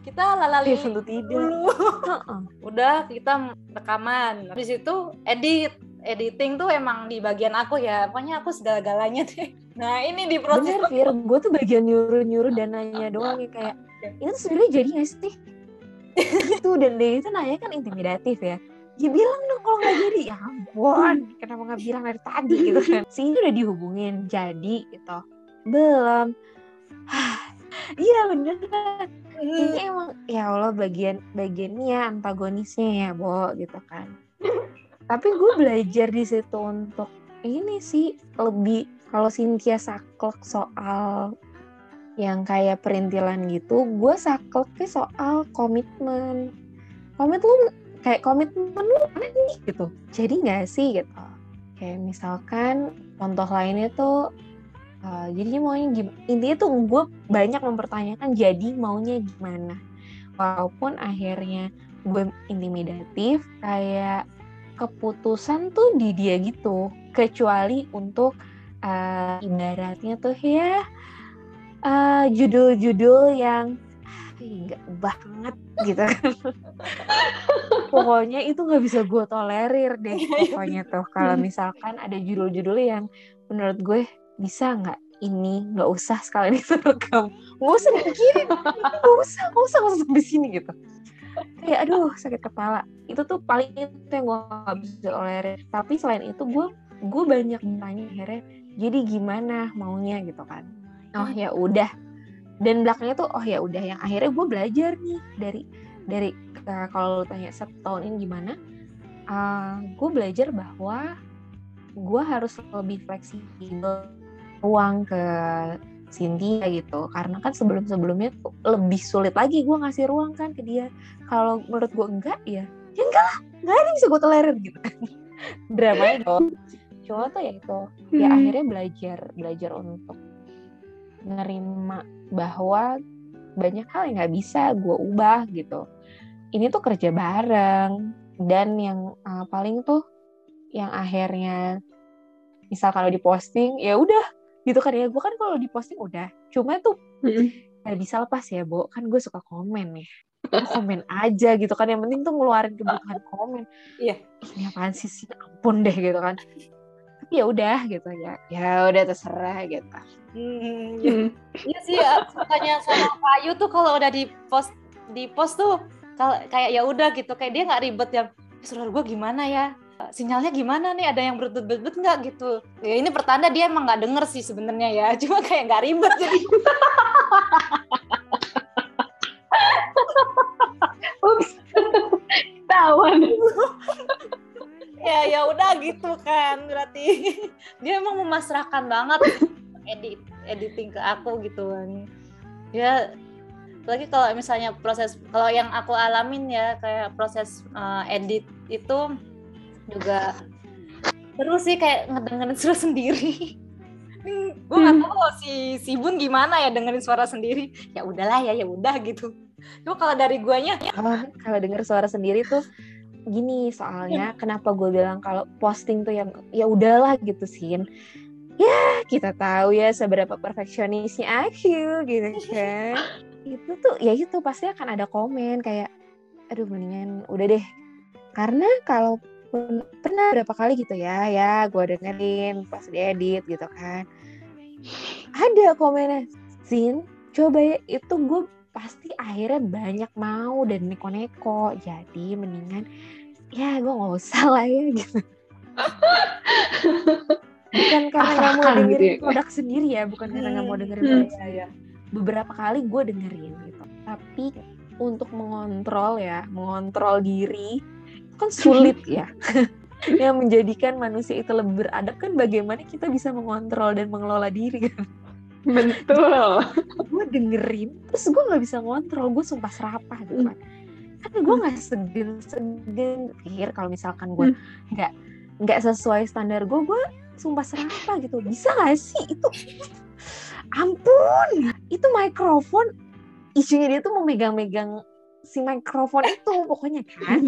Kita lalali iya, dulu. Heeh. Udah kita rekaman. Habis itu edit. Editing tuh emang di bagian aku ya. Pokoknya aku segala-galanya deh. Nah ini di proses Bener, Fir. Gue tuh bagian nyuruh-nyuruh dan nanya doang ya kayak, itu tuh sebenarnya jadi gak sih? gitu, dan dia itu nanya kan intimidatif ya. Ya bilang dong kalau nggak jadi. Ya ampun, kenapa nggak bilang dari tadi gitu kan. Si ini udah dihubungin, jadi gitu. Belum. Iya bener ini emang ya Allah bagian bagiannya antagonisnya ya Bo gitu kan tapi gue belajar di situ untuk ini sih lebih kalau Cynthia saklek soal yang kayak perintilan gitu gue sakleknya soal komitmen komit lu kayak komitmen lu mana nih gitu jadi nggak sih gitu kayak misalkan contoh lainnya tuh Uh, jadinya maunya gimana? Intinya tuh gue banyak mempertanyakan jadi maunya gimana. Walaupun akhirnya gue intimidatif, kayak keputusan tuh di dia gitu. Kecuali untuk uh, ibaratnya tuh ya uh, judul-judul yang enggak banget gitu. Kan. pokoknya itu nggak bisa gue tolerir deh pokoknya tuh. Kalau misalkan ada judul-judul yang menurut gue bisa nggak ini nggak usah sekalian itu rekam. Nggak usah dipikirin. Nggak usah nggak usah nggak usah sampai sini gitu kayak aduh sakit kepala. Itu tuh paling itu yang gue nggak bisa tolerir. Tapi selain itu gue gue banyak bertanya akhirnya jadi gimana maunya? Gitu kan. Oh ya udah. Dan belakangnya tuh oh ya udah. Yang akhirnya gue belajar nih dari dari uh, kalau tanya setahun ini gimana uh, gue belajar bahwa gue harus lebih fleksibel ruang ke Cynthia gitu. Karena kan sebelum sebelumnya tuh lebih sulit lagi gue ngasih ruang kan ke dia. Kalau menurut gue enggak ya ya enggak lah. Enggak ada yang bisa gue tolerir gitu. Dramanya dong cuma tuh ya itu ya Hmm. akhirnya belajar belajar untuk nerima bahwa banyak hal yang nggak bisa gue ubah gitu. Ini tuh kerja bareng. Dan yang uh, paling tuh yang akhirnya misal kalau diposting ya udah gitu kan ya gue kan kalau diposting udah cuma tuh nggak bisa lepas ya Bo kan gue suka komen nih Gue komen aja gitu kan yang penting tuh ngeluarin kebutuhan komen Iya. ini apaan sih sih ampun deh gitu kan tapi ya udah gitu ya ya udah terserah gitu Hmm, ya. Hmm. Iya sih, ya, sukanya sama Pak Ayu tuh kalau udah di post di post tuh kalau kayak ya udah gitu, kayak dia nggak ribet ya. Suruh gue gimana ya? Sinyalnya gimana nih? Ada yang berutut-berutut nggak gitu? Ya ini pertanda dia emang nggak denger sih sebenarnya ya, cuma kayak nggak ribet jadi. Ups. Tawan. ya ya udah gitu kan berarti dia emang memasrahkan banget edit editing ke aku gitu kan ya lagi kalau misalnya proses kalau yang aku alamin ya kayak proses uh, edit itu juga terus sih kayak ngedengerin suara sendiri. Gue nggak tahu si si Bun gimana ya dengerin suara sendiri. Ya udahlah ya ya udah gitu. Cuma kalau dari guanya Oh, kalau denger suara sendiri tuh gini soalnya kenapa gue bilang kalau posting tuh yang ya udahlah gitu sin. Ya kita tahu ya seberapa perfeksionisnya aku gitu kan. Itu tuh ya itu pasti akan ada komen kayak aduh mendingan udah deh. Karena kalau pernah berapa kali gitu ya ya gue dengerin pas diedit gitu kan ada komennya Sin coba ya itu gue pasti akhirnya banyak mau dan neko-neko jadi mendingan ya gue nggak usah lah ya gitu bukan karena nggak mau gitu dengerin ya. produk sendiri ya bukan karena nggak mau dengerin Hmm. produk saya beberapa kali gue dengerin gitu tapi untuk mengontrol ya mengontrol diri kan sulit ya. Yang menjadikan manusia itu lebih beradab kan bagaimana kita bisa mengontrol dan mengelola diri kan? Betul. gue dengerin terus gue nggak bisa ngontrol gue sumpah serapah gitu kan karena gue nggak segen segen pikir kalau misalkan gue nggak nggak sesuai standar gue gue sumpah serapah gitu. Bisa gak sih? Itu ampun! Itu mikrofon isunya dia tuh mau megang-megang si mikrofon itu pokoknya kan.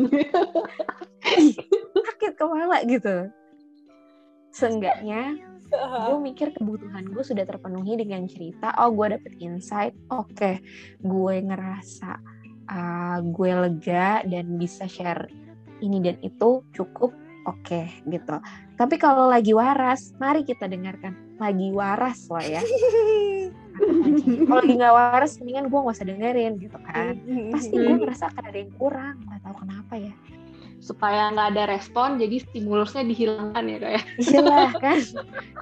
Sakit kepala gitu. Seenggaknya gue mikir kebutuhan gue sudah terpenuhi dengan cerita oh gue dapet insight oke gue ngerasa uh, gue lega dan bisa share ini dan itu cukup oke gitu. Tapi kalau lagi waras mari kita dengarkan lagi waras lah ya. Kalau lagi nggak waras mendingan gue nggak usah dengerin gitu kan. Pasti gue ngerasa akan ada yang kurang nggak tahu kenapa ya Supaya nggak ada respon, jadi stimulusnya dihilangkan ya kayak. iyalah kan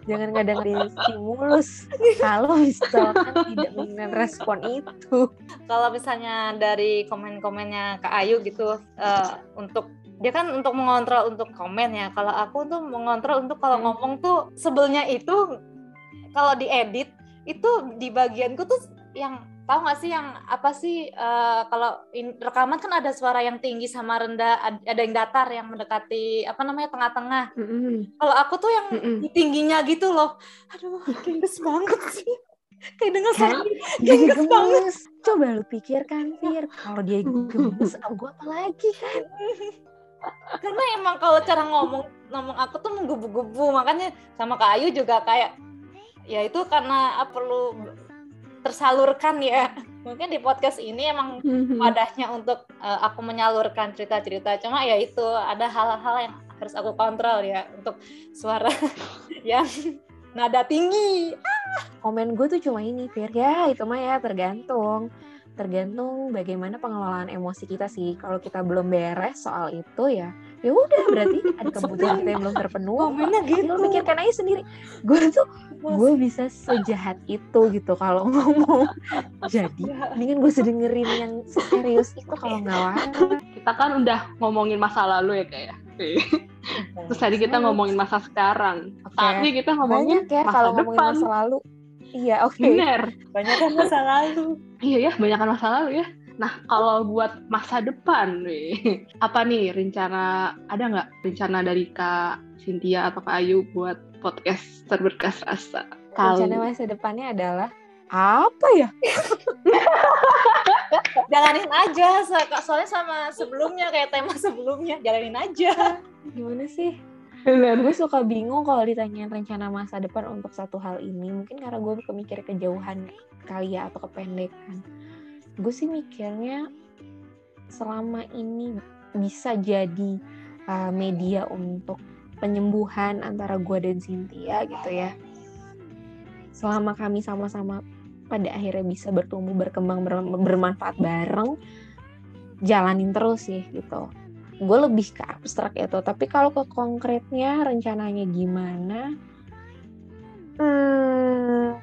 jangan nggak dengerin stimulus kalau misalkan tidak mengenai respon itu kalau misalnya dari komen-komennya Kak Ayu gitu eh, untuk dia kan untuk mengontrol untuk komen ya. Kalau aku tuh mengontrol untuk kalau Hmm. ngomong tuh sebelnya itu kalau diedit itu di bagianku tuh yang tahu nggak sih yang apa sih eh, kalau in- rekaman kan ada suara yang tinggi sama rendah, ad- ada yang datar yang mendekati apa namanya tengah-tengah. Kalau aku tuh yang Mm-mm. di tingginya gitu loh. Aduh, gemes banget sih. Kayak denger Kan? suara dia Gemes banget. coba lu pikirkan Fir kalau dia gemes gue apa lagi kan karena emang kalau cara ngomong ngomong aku tuh menggebu-gebu makanya sama Kak Ayu juga kayak ya itu karena ah, perlu tersalurkan ya. Mungkin di podcast ini emang wadahnya untuk eh, aku menyalurkan cerita-cerita. Cuma ya itu ada hal-hal yang harus aku kontrol ya untuk suara yang nada tinggi. Komen gue tuh cuma ini Fir. Ya itu mah ya tergantung. Tergantung bagaimana pengelolaan emosi kita sih. Kalau kita belum beres soal itu ya ya udah berarti ada kebutuhan kita yang belum terpenuhi. Komennya gitu. lo mikirkan aja sendiri. Gue tuh gue bisa sejahat itu gitu kalau ngomong. Jadi mendingan gue sedengerin yang serius itu kalau nggak Kita kan udah ngomongin masa lalu ya kayak. Terus tadi kita ngomongin masa sekarang. Oke. Tapi kita ngomongin banyak ya masa kalau ngomongin depan. masa lalu. Iya oke. Bener. banyak kan masa lalu. Iya ya, banyak masa lalu ya. Nah, kalau buat masa depan nih, apa nih rencana, ada nggak rencana dari Kak Cynthia atau Kak Ayu buat podcast terberkas rasa? rencana masa depannya adalah? Apa ya? Jalanin aja so- soalnya sama sebelumnya kayak tema sebelumnya jalanin aja. Gimana sih? Bener. gue suka bingung kalau ditanyain rencana masa depan untuk satu hal ini. Mungkin karena gue kemikir kejauhan kali ya atau kependekan gue sih mikirnya selama ini bisa jadi uh, media untuk penyembuhan antara gue dan Cynthia gitu ya. Selama kami sama-sama pada akhirnya bisa bertumbuh berkembang ber- bermanfaat bareng jalanin terus sih gitu. Gue lebih ke abstrak itu tapi kalau ke konkretnya rencananya gimana? Hmm,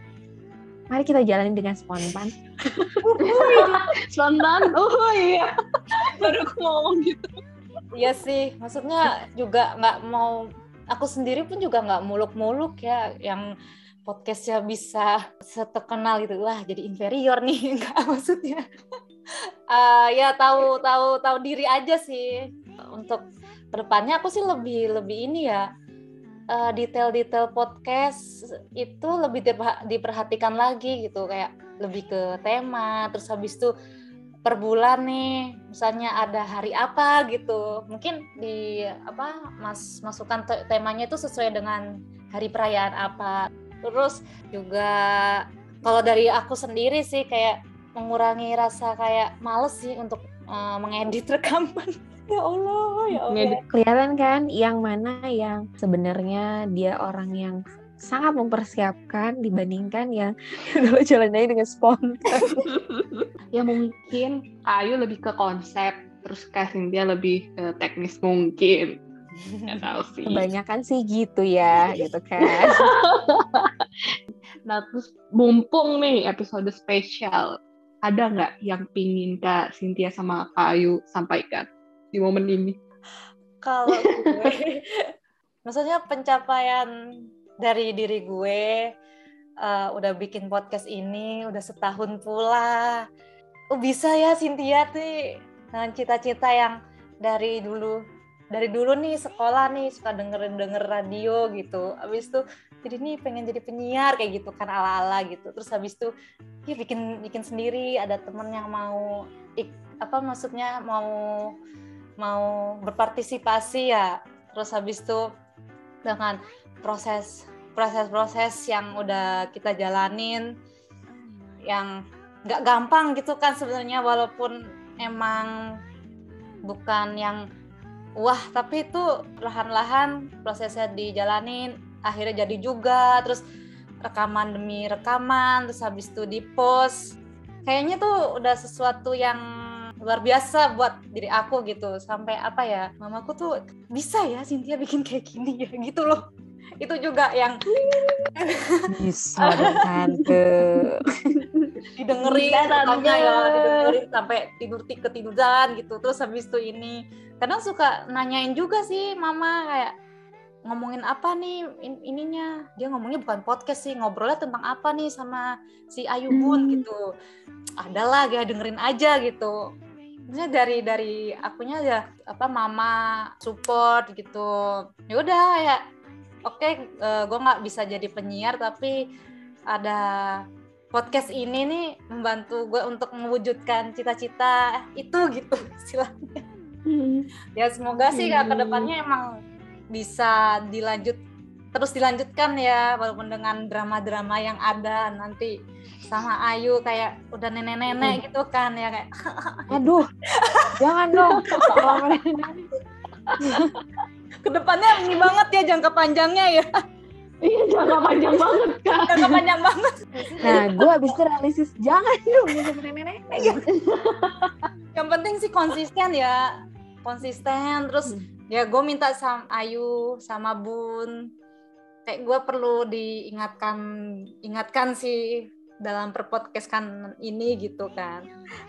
mari kita jalanin dengan spontan Spontan, oh iya. Baru aku ngomong gitu. Iya sih, maksudnya juga nggak mau aku sendiri pun juga nggak muluk-muluk ya yang podcastnya bisa seterkenal gitu wah jadi inferior nih nggak maksudnya uh, ya tahu tahu tahu diri aja sih untuk ke depannya aku sih lebih lebih ini ya uh, detail-detail podcast itu lebih diperhatikan lagi gitu kayak lebih ke tema terus habis itu per bulan nih misalnya ada hari apa gitu. Mungkin di apa mas masukkan temanya itu sesuai dengan hari perayaan apa. Terus juga kalau dari aku sendiri sih kayak mengurangi rasa kayak males sih untuk uh, mengedit rekaman ya Allah ya Allah kelihatan kan yang mana yang sebenarnya dia orang yang sangat mempersiapkan dibandingkan yang lo jalan aja dengan spontan. ya mungkin Ayu lebih ke konsep, terus Kak Cynthia lebih ke teknis mungkin. Tahu sih. Kebanyakan sih gitu ya, gitu kan. nah terus mumpung nih episode spesial, ada nggak yang pingin Kak Cynthia sama Kak Ayu sampaikan di momen ini? Kalau gue, maksudnya pencapaian dari diri gue uh, udah bikin podcast ini udah setahun pula. Oh bisa ya Cynthia tuh dengan cita-cita yang dari dulu dari dulu nih sekolah nih suka dengerin denger radio gitu. Habis itu jadi nih pengen jadi penyiar kayak gitu kan ala-ala gitu. Terus habis itu ya bikin bikin sendiri ada temen yang mau ik, apa maksudnya mau mau berpartisipasi ya. Terus habis itu dengan proses proses-proses yang udah kita jalanin yang nggak gampang gitu kan sebenarnya walaupun emang bukan yang wah tapi itu perlahan-lahan prosesnya dijalanin akhirnya jadi juga terus rekaman demi rekaman terus habis itu di post kayaknya tuh udah sesuatu yang luar biasa buat diri aku gitu. Sampai apa ya mamaku tuh bisa ya Cynthia bikin kayak gini ya gitu loh. Itu juga yang bisa tante. Didengerin tanya ya didengerin sampai tidur ketiduran gitu. Terus habis itu ini kadang suka nanyain juga sih mama kayak ngomongin apa nih in, ininya? Dia ngomongnya bukan podcast sih ngobrolnya tentang apa nih sama si Ayu Bun hmm. gitu. Adalah ya dengerin aja gitu maksudnya dari dari akunya ya apa mama support gitu ya udah ya oke okay, uh, eh, gue nggak bisa jadi penyiar tapi ada podcast ini nih membantu gue untuk mewujudkan cita-cita itu gitu istilahnya hmm. ya semoga sih hmm. ke depannya emang bisa dilanjut terus dilanjutkan ya walaupun dengan drama-drama yang ada nanti sama Ayu kayak udah nenek-nenek hmm. gitu kan ya kayak aduh jangan dong ke depannya ini banget ya jangka panjangnya ya Iya jangka panjang banget kan. Jangka panjang banget. Nah, gue habis itu realisis jangan dong nenek-nenek. Yang penting sih konsisten ya, konsisten. Terus hmm. ya gue minta sama Ayu sama Bun, kayak gue perlu diingatkan, ingatkan sih dalam perpodcast kan ini gitu kan.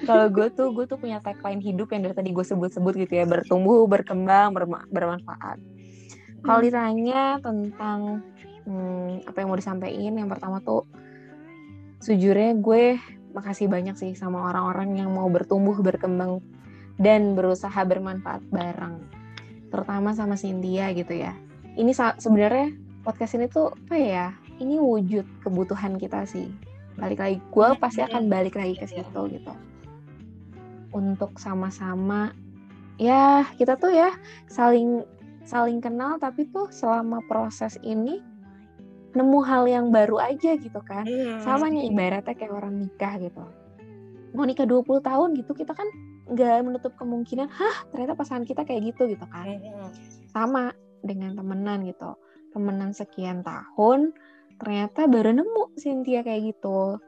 Kalau gue tuh gue tuh punya tagline hidup yang dari tadi gue sebut-sebut gitu ya bertumbuh, berkembang, bermanfaat. Kalau hmm. ditanya tentang hmm, apa yang mau disampaikan, yang pertama tuh sejujurnya gue makasih banyak sih sama orang-orang yang mau bertumbuh, berkembang dan berusaha bermanfaat bareng. Terutama sama Cynthia gitu ya. Ini sebenarnya podcast ini tuh apa ya? Ini wujud kebutuhan kita sih. Balik lagi gue iya, pasti iya. akan balik lagi ke situ gitu. Untuk sama-sama ya kita tuh ya saling saling kenal tapi tuh selama proses ini nemu hal yang baru aja gitu kan. Iya, sama nih ibaratnya kayak orang nikah gitu. Mau nikah 20 tahun gitu kita kan nggak menutup kemungkinan hah ternyata pasangan kita kayak gitu gitu kan. Sama dengan temenan gitu temenan sekian tahun ternyata baru nemu Cynthia kayak gitu.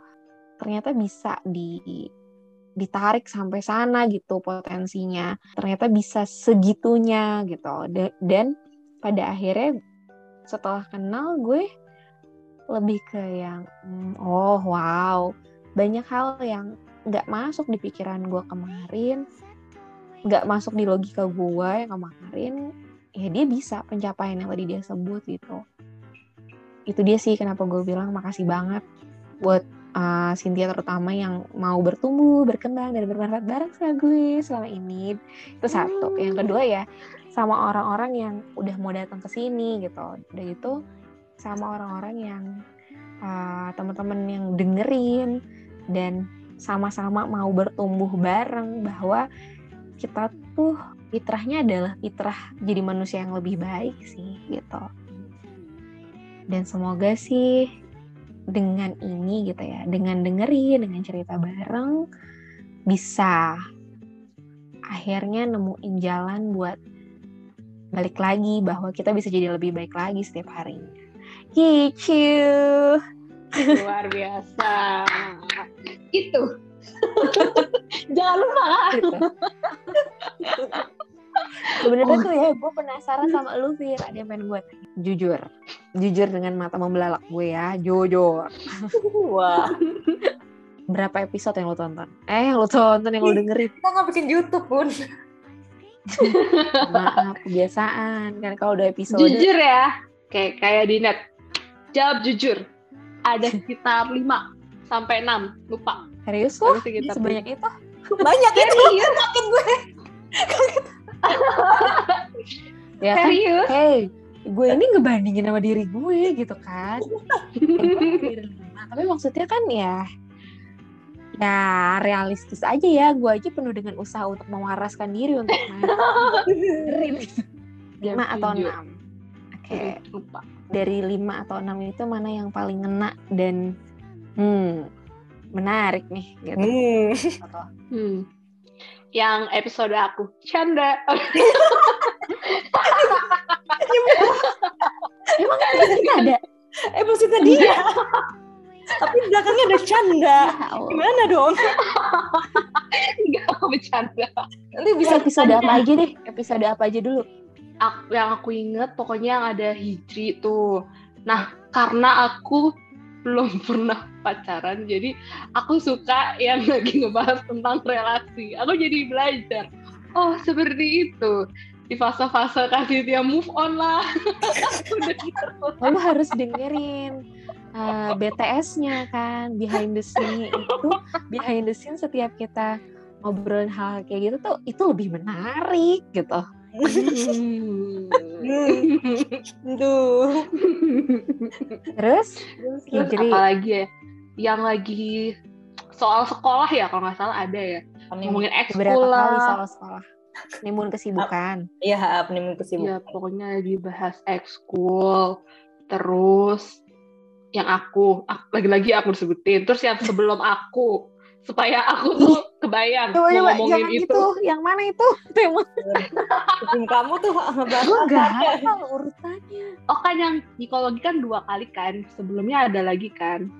Ternyata bisa di ditarik sampai sana gitu potensinya. Ternyata bisa segitunya gitu. Dan pada akhirnya setelah kenal gue lebih ke yang hmm, oh wow. Banyak hal yang nggak masuk di pikiran gue kemarin nggak masuk di logika gue yang kemarin ya dia bisa pencapaian yang tadi dia sebut gitu itu dia sih kenapa gue bilang makasih banget buat uh, Cynthia terutama yang mau bertumbuh, berkembang dan bermanfaat bareng sama gue selama ini. Itu satu. Yang kedua ya sama orang-orang yang udah mau datang ke sini gitu. Udah itu sama orang-orang yang uh, teman-teman yang dengerin dan sama-sama mau bertumbuh bareng bahwa kita tuh fitrahnya adalah fitrah jadi manusia yang lebih baik sih gitu. Dan semoga sih dengan ini gitu ya dengan dengerin dengan cerita bareng bisa akhirnya nemuin jalan buat balik lagi bahwa kita bisa jadi lebih baik lagi setiap harinya. Gitu. Luar biasa. Itu jangan lupa gitu. Sebenarnya tuh ya, gue penasaran sama lu, Fir. Ada yang pengen gue tanya. Jujur. Jujur dengan mata membelalak gue ya. Jujur. Wah. Berapa episode yang lo tonton? Eh, yang lo tonton, yang lo dengerin. Kita nggak bikin YouTube pun. Maaf, kebiasaan. Kan kalau udah episode. jujur ya kayak kayak di net jawab jujur ada sekitar 5 sampai 6 lupa Serius lo? Sebanyak itu? Banyak itu. Serius? Makin gue. Ya kan? serius Hey, gue ini ngebandingin sama diri gue gitu kan. Eh, Tapi maksudnya kan ya ya realistis aja ya gue aja penuh dengan usaha untuk mewaraskan diri untuk dengerin lima atau enam oke lupa dari lima atau enam itu mana yang paling ngena dan hmm menarik nih gitu Hmm. Hmm. yang episode aku canda emang ada Eh maksudnya dia. Tapi belakangnya ada canda. Ya. Gimana dong? nggak mau bercanda bisa bisa episode apa aja deh episode apa aja dulu aku, yang aku inget pokoknya yang ada hijri tuh nah karena aku belum pernah pacaran jadi aku suka yang lagi ngebahas tentang relasi. Aku jadi belajar oh seperti itu. Di fase-fase kasih dia move on lah. Lalu harus dengerin uh, BTS-nya kan behind the scene. Itu behind the scene setiap kita ngobrolin hal kayak gitu tuh itu lebih menarik gitu Hmm. Tuh. terus Terus Hijri. apalagi ya yang lagi soal sekolah ya kalau nggak salah ada ya ngomongin ekskul kali lah soal sekolah nimbun kesibukan Iya, penimbun ya kesibukan. pokoknya dibahas ekskul terus yang aku ak- lagi-lagi aku disebutin terus yang sebelum aku supaya aku tuh kebayang coba coba ngomongin jangan itu. gitu. Yang mana itu? Tema kamu tuh ngebahas gue nggak apa? hafal urutannya oh kan yang psikologi kan dua kali kan. Sebelumnya ada lagi kan.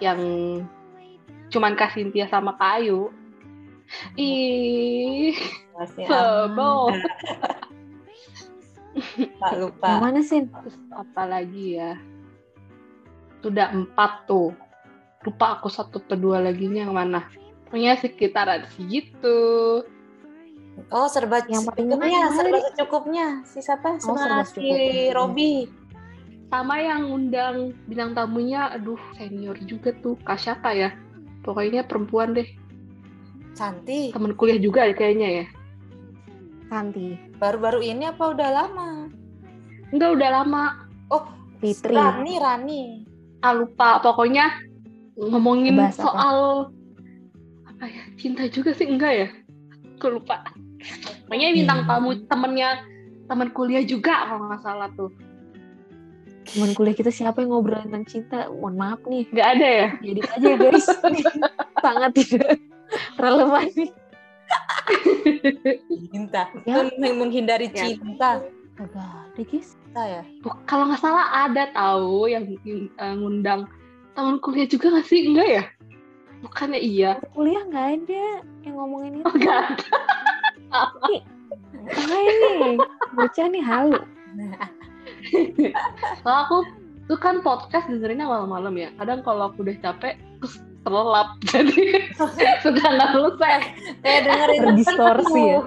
Yang cuman Kak Cynthia sama Kayu ih Masih sebel. lupa, lupa. yang mana sih terus apa lagi ya? Sudah empat tuh lupa aku satu atau dua lagi yang mana punya sekitaran segitu Oh, serba Yang paling secukupnya, serba secukupnya. Si siapa? Oh, Sama serba si. Robi. sama yang undang bintang tamunya aduh senior juga tuh Kak siapa ya pokoknya perempuan deh Cantik. teman kuliah juga ya kayaknya ya Santi Baru-baru ini apa udah lama? enggak udah lama Oh, Fitri Rani, Rani. ah lupa pokoknya ngomongin Bahas apa? soal apa ya cinta juga sih enggak ya aku lupa pokoknya bintang Hmm. tamu temennya teman kuliah juga kalau nggak salah tuh teman kuliah kita siapa yang ngobrol tentang cinta mohon maaf nih nggak ada ya jadi aja ya, guys sangat tidak relevan nih Cinta. Ya. Yang menghindari Ya. cinta. Agak ada guys Cinta ya? Kalau nggak salah ada tahu yang eh, ngundang teman kuliah juga nggak sih? Enggak ya? Bukannya iya? Kuliah nggak ada yang ngomongin itu. Oh, nggak ada. Makanya nih? Bocah nih halu. Kalau aku tuh kan podcast dengerinnya malam-malam ya. Kadang kalau aku udah capek, terus terlelap. Jadi suka nggak selesai kayak dengerin Terdistorsi ya?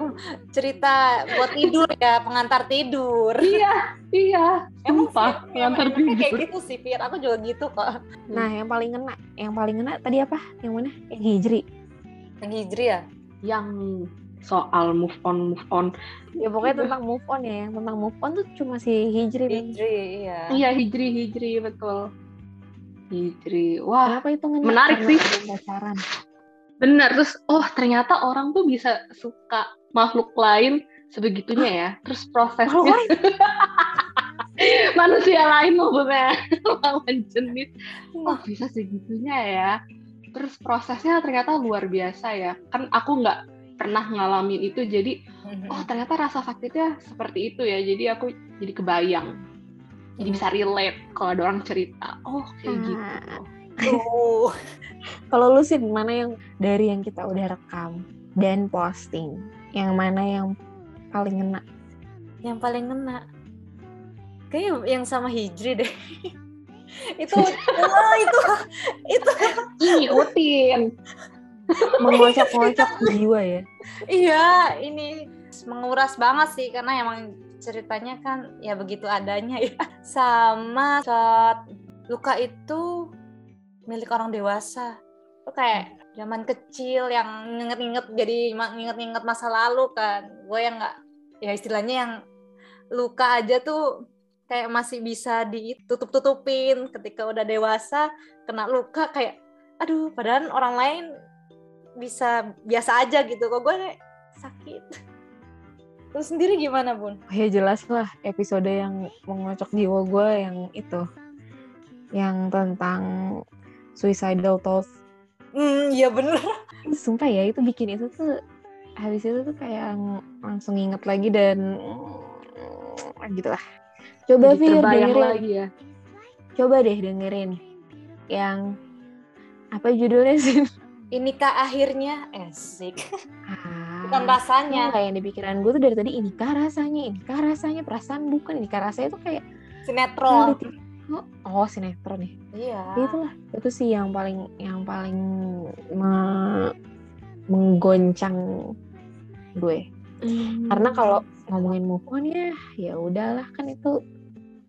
cerita buat tidur ya pengantar tidur iya iya emang sumpah sih, emang ngantar enaknya kayak tidur gitu sih Fir aku juga gitu kok Nah, yang paling ngena, yang paling ngena tadi apa? Yang mana? Yang hijri. yang hijri ya yang soal move on move on Ya pokoknya tentang move on ya. Yang tentang move on tuh cuma si hijri. nih. hijri iya iya hijri hijri betul hijri wah Kenapa itu? Menarik sih. pacaran. Benar terus oh ternyata orang tuh bisa suka makhluk lain sebegitunya ya. Terus prosesnya manusia lain maksudnya lawan jenis. Oh bisa segitunya ya. Terus prosesnya ternyata luar biasa ya. Kan aku nggak pernah ngalamin itu jadi oh ternyata rasa sakitnya seperti itu ya. Jadi aku jadi kebayang. Jadi bisa relate kalau ada orang cerita. Oh kayak gitu Tuh. Kalau lu sih mana yang dari yang kita udah rekam dan posting, yang mana yang paling ngena? yang paling ngena kayaknya yang sama hijri deh itu wah, itu itu ngikutin Mengocok-ngocok jiwa ya. iya ini menguras banget sih karena emang ceritanya kan ya begitu adanya ya sama saat luka itu milik orang dewasa. Itu kayak zaman kecil yang nginget-nginget jadi nginget-nginget masa lalu kan. Gue yang nggak ya istilahnya yang luka aja tuh kayak masih bisa ditutup-tutupin. Ketika udah dewasa kena luka kayak aduh padahal orang lain bisa biasa aja gitu. Kok gue kayak sakit. Lu sendiri gimana bun? Oh ya jelas lah episode yang mengocok jiwa gue yang itu. Yang tentang suicidal thoughts. hmm iya bener Sumpah ya itu bikin itu tuh habis itu tuh kayak ng- langsung inget lagi dan gitu lah. Coba Jadi Fir dengerin. lagi ya Coba deh dengerin yang apa judulnya sih? inikah akhirnya esik Ah, bukan rasanya Enggak, yang di pikiran gue tuh dari tadi inikah rasanya, inikah rasanya perasaan bukan inikah rasanya itu kayak sinetron reality. Oh, sinetron nih. iya. Ya itulah itu sih yang paling yang paling me- menggoncang gue. Karena kalau ngomongin move on ya ya udahlah kan itu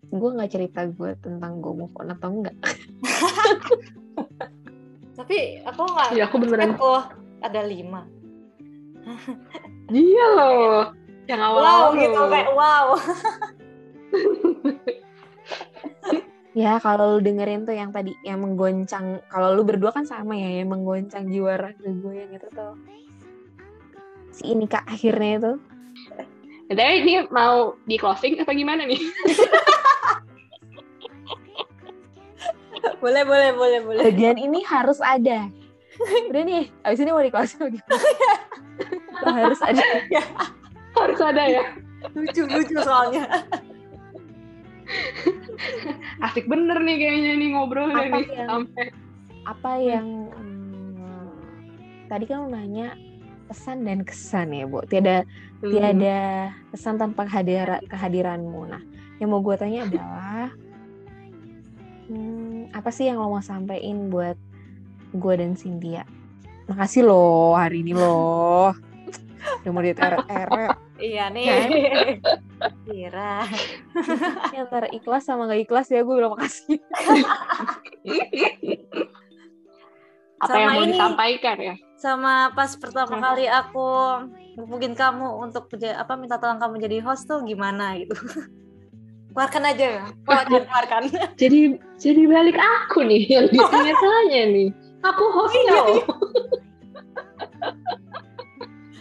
gue nggak cerita gue tentang gue move on atau enggak tapi aku nggak ya aku beneran. oh ada lima. Iya loh yang wow awal-awal gitu kayak wow ya kalau lu dengerin tuh yang tadi yang menggoncang kalau lu berdua kan sama ya yang menggoncang jiwa raga gue yang itu tuh. Si ini kak akhirnya itu. Tapi ini mau di closing apa gimana nih? boleh boleh boleh boleh. Bagian ini harus ada. Udah nih abis ini mau di lagi Tuh harus ada? Harus ada ya. lucu lucu soalnya Asik bener nih kayaknya nih ngobrolnya Apa nih yang- sampai. apa yang hmm, tadi kan lu nanya pesan dan kesan ya bu. Tiada Hmm. tiada pesan tanpa kehadira- kehadiranmu. Nah yang mau gue tanya adalah hmm, apa sih yang lo mau sampein buat gue dan Cynthia? Makasih loh hari ini loh. Udah mau diteret-teret iya nih kira Ini antara ikhlas sama gak ikhlas ya gue bilang makasih apa Sama yang mau ini. disampaikan ya? sama pas pertama Hmm. kali aku hubungin kamu untuk apa minta tolong kamu jadi host tuh gimana gitu keluarkan aja ya keluarkan keluarkan Jadi jadi balik aku nih yang ditanya-tanya nih. Aku hostnya loh.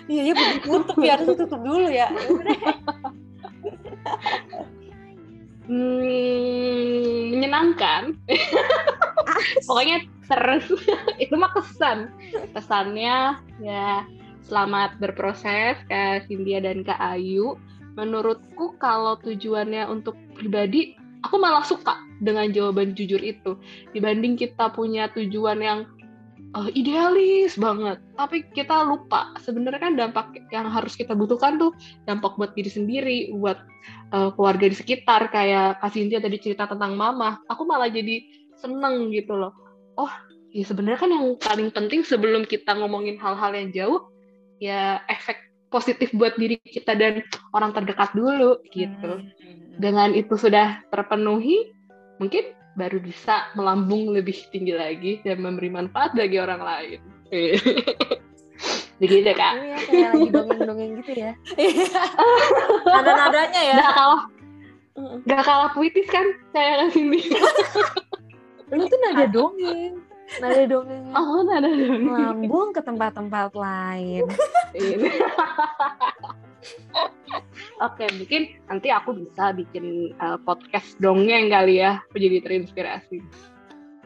iya iya tutup ya harus tutup dulu ya Hmm, menyenangkan. Pokoknya terus itu mah kesan. Kesannya ya selamat berproses Kak Cynthia dan Kak Ayu. Menurutku kalau tujuannya untuk pribadi, aku malah suka dengan jawaban jujur itu dibanding kita punya tujuan yang eh, idealis banget. Tapi kita lupa sebenarnya kan dampak yang harus kita butuhkan tuh dampak buat diri sendiri, buat eh, keluarga di sekitar kayak Kak Cynthia tadi cerita tentang mama, aku malah jadi seneng gitu loh. Oh ya sebenarnya kan yang paling penting sebelum kita ngomongin hal-hal yang jauh ya efek positif buat diri kita dan orang terdekat dulu gitu. Hmm. Dengan itu sudah terpenuhi, mungkin baru bisa melambung lebih tinggi lagi dan memberi manfaat bagi orang lain. Begitu kak. Ini ya kayak lagi dongeng-dongeng gitu ya. Nada-nadanya ya. Gak kalah, gak kalah puitis kan saya Cindy. Lu tuh nada dongeng. Nada dongeng. Oh, nada dong. Lambung ke tempat-tempat lain. Oke, mungkin nanti aku bisa bikin uh, podcast dongeng kali ya, aku jadi terinspirasi.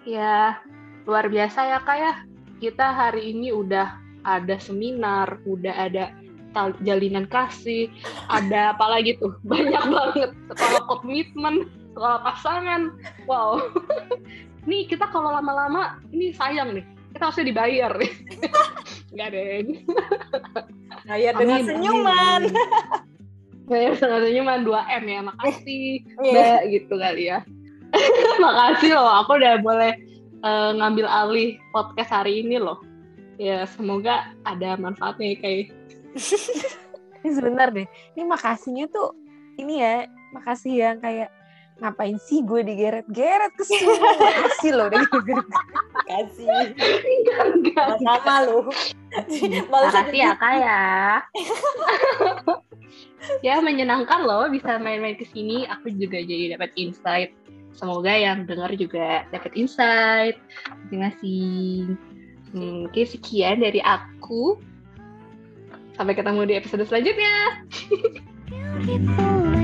Ya, luar biasa ya kak ya. Kita hari ini udah ada seminar, udah ada jalinan kasih, ada apa lagi tuh? Banyak banget. Sekolah komitmen, sekolah pasangan. Wow. Nih kita kalau lama-lama, ini sayang nih. Kita harusnya dibayar nih. Enggak deh. Bayar dengan Amin, senyuman. amin. Bayar dengan senyuman 2M ya, makasih. Iya. Mbak gitu kali ya. makasih loh, aku udah boleh eh, ngambil alih podcast hari ini loh. Ya semoga ada manfaatnya kayak Ini sebentar deh. Ini makasihnya tuh ini ya, makasih yang kayak ngapain sih gue digeret-geret ke sini. Makasih loh udah digeret. Kasih. enggak enggak. Sama lu. Makasih ya kak ya. ya menyenangkan loh bisa main-main ke sini. Aku juga jadi dapat insight. Semoga yang dengar juga dapat insight. Terima kasih. Hmm, Oke sekian dari aku. Sampai ketemu di episode selanjutnya. Beautiful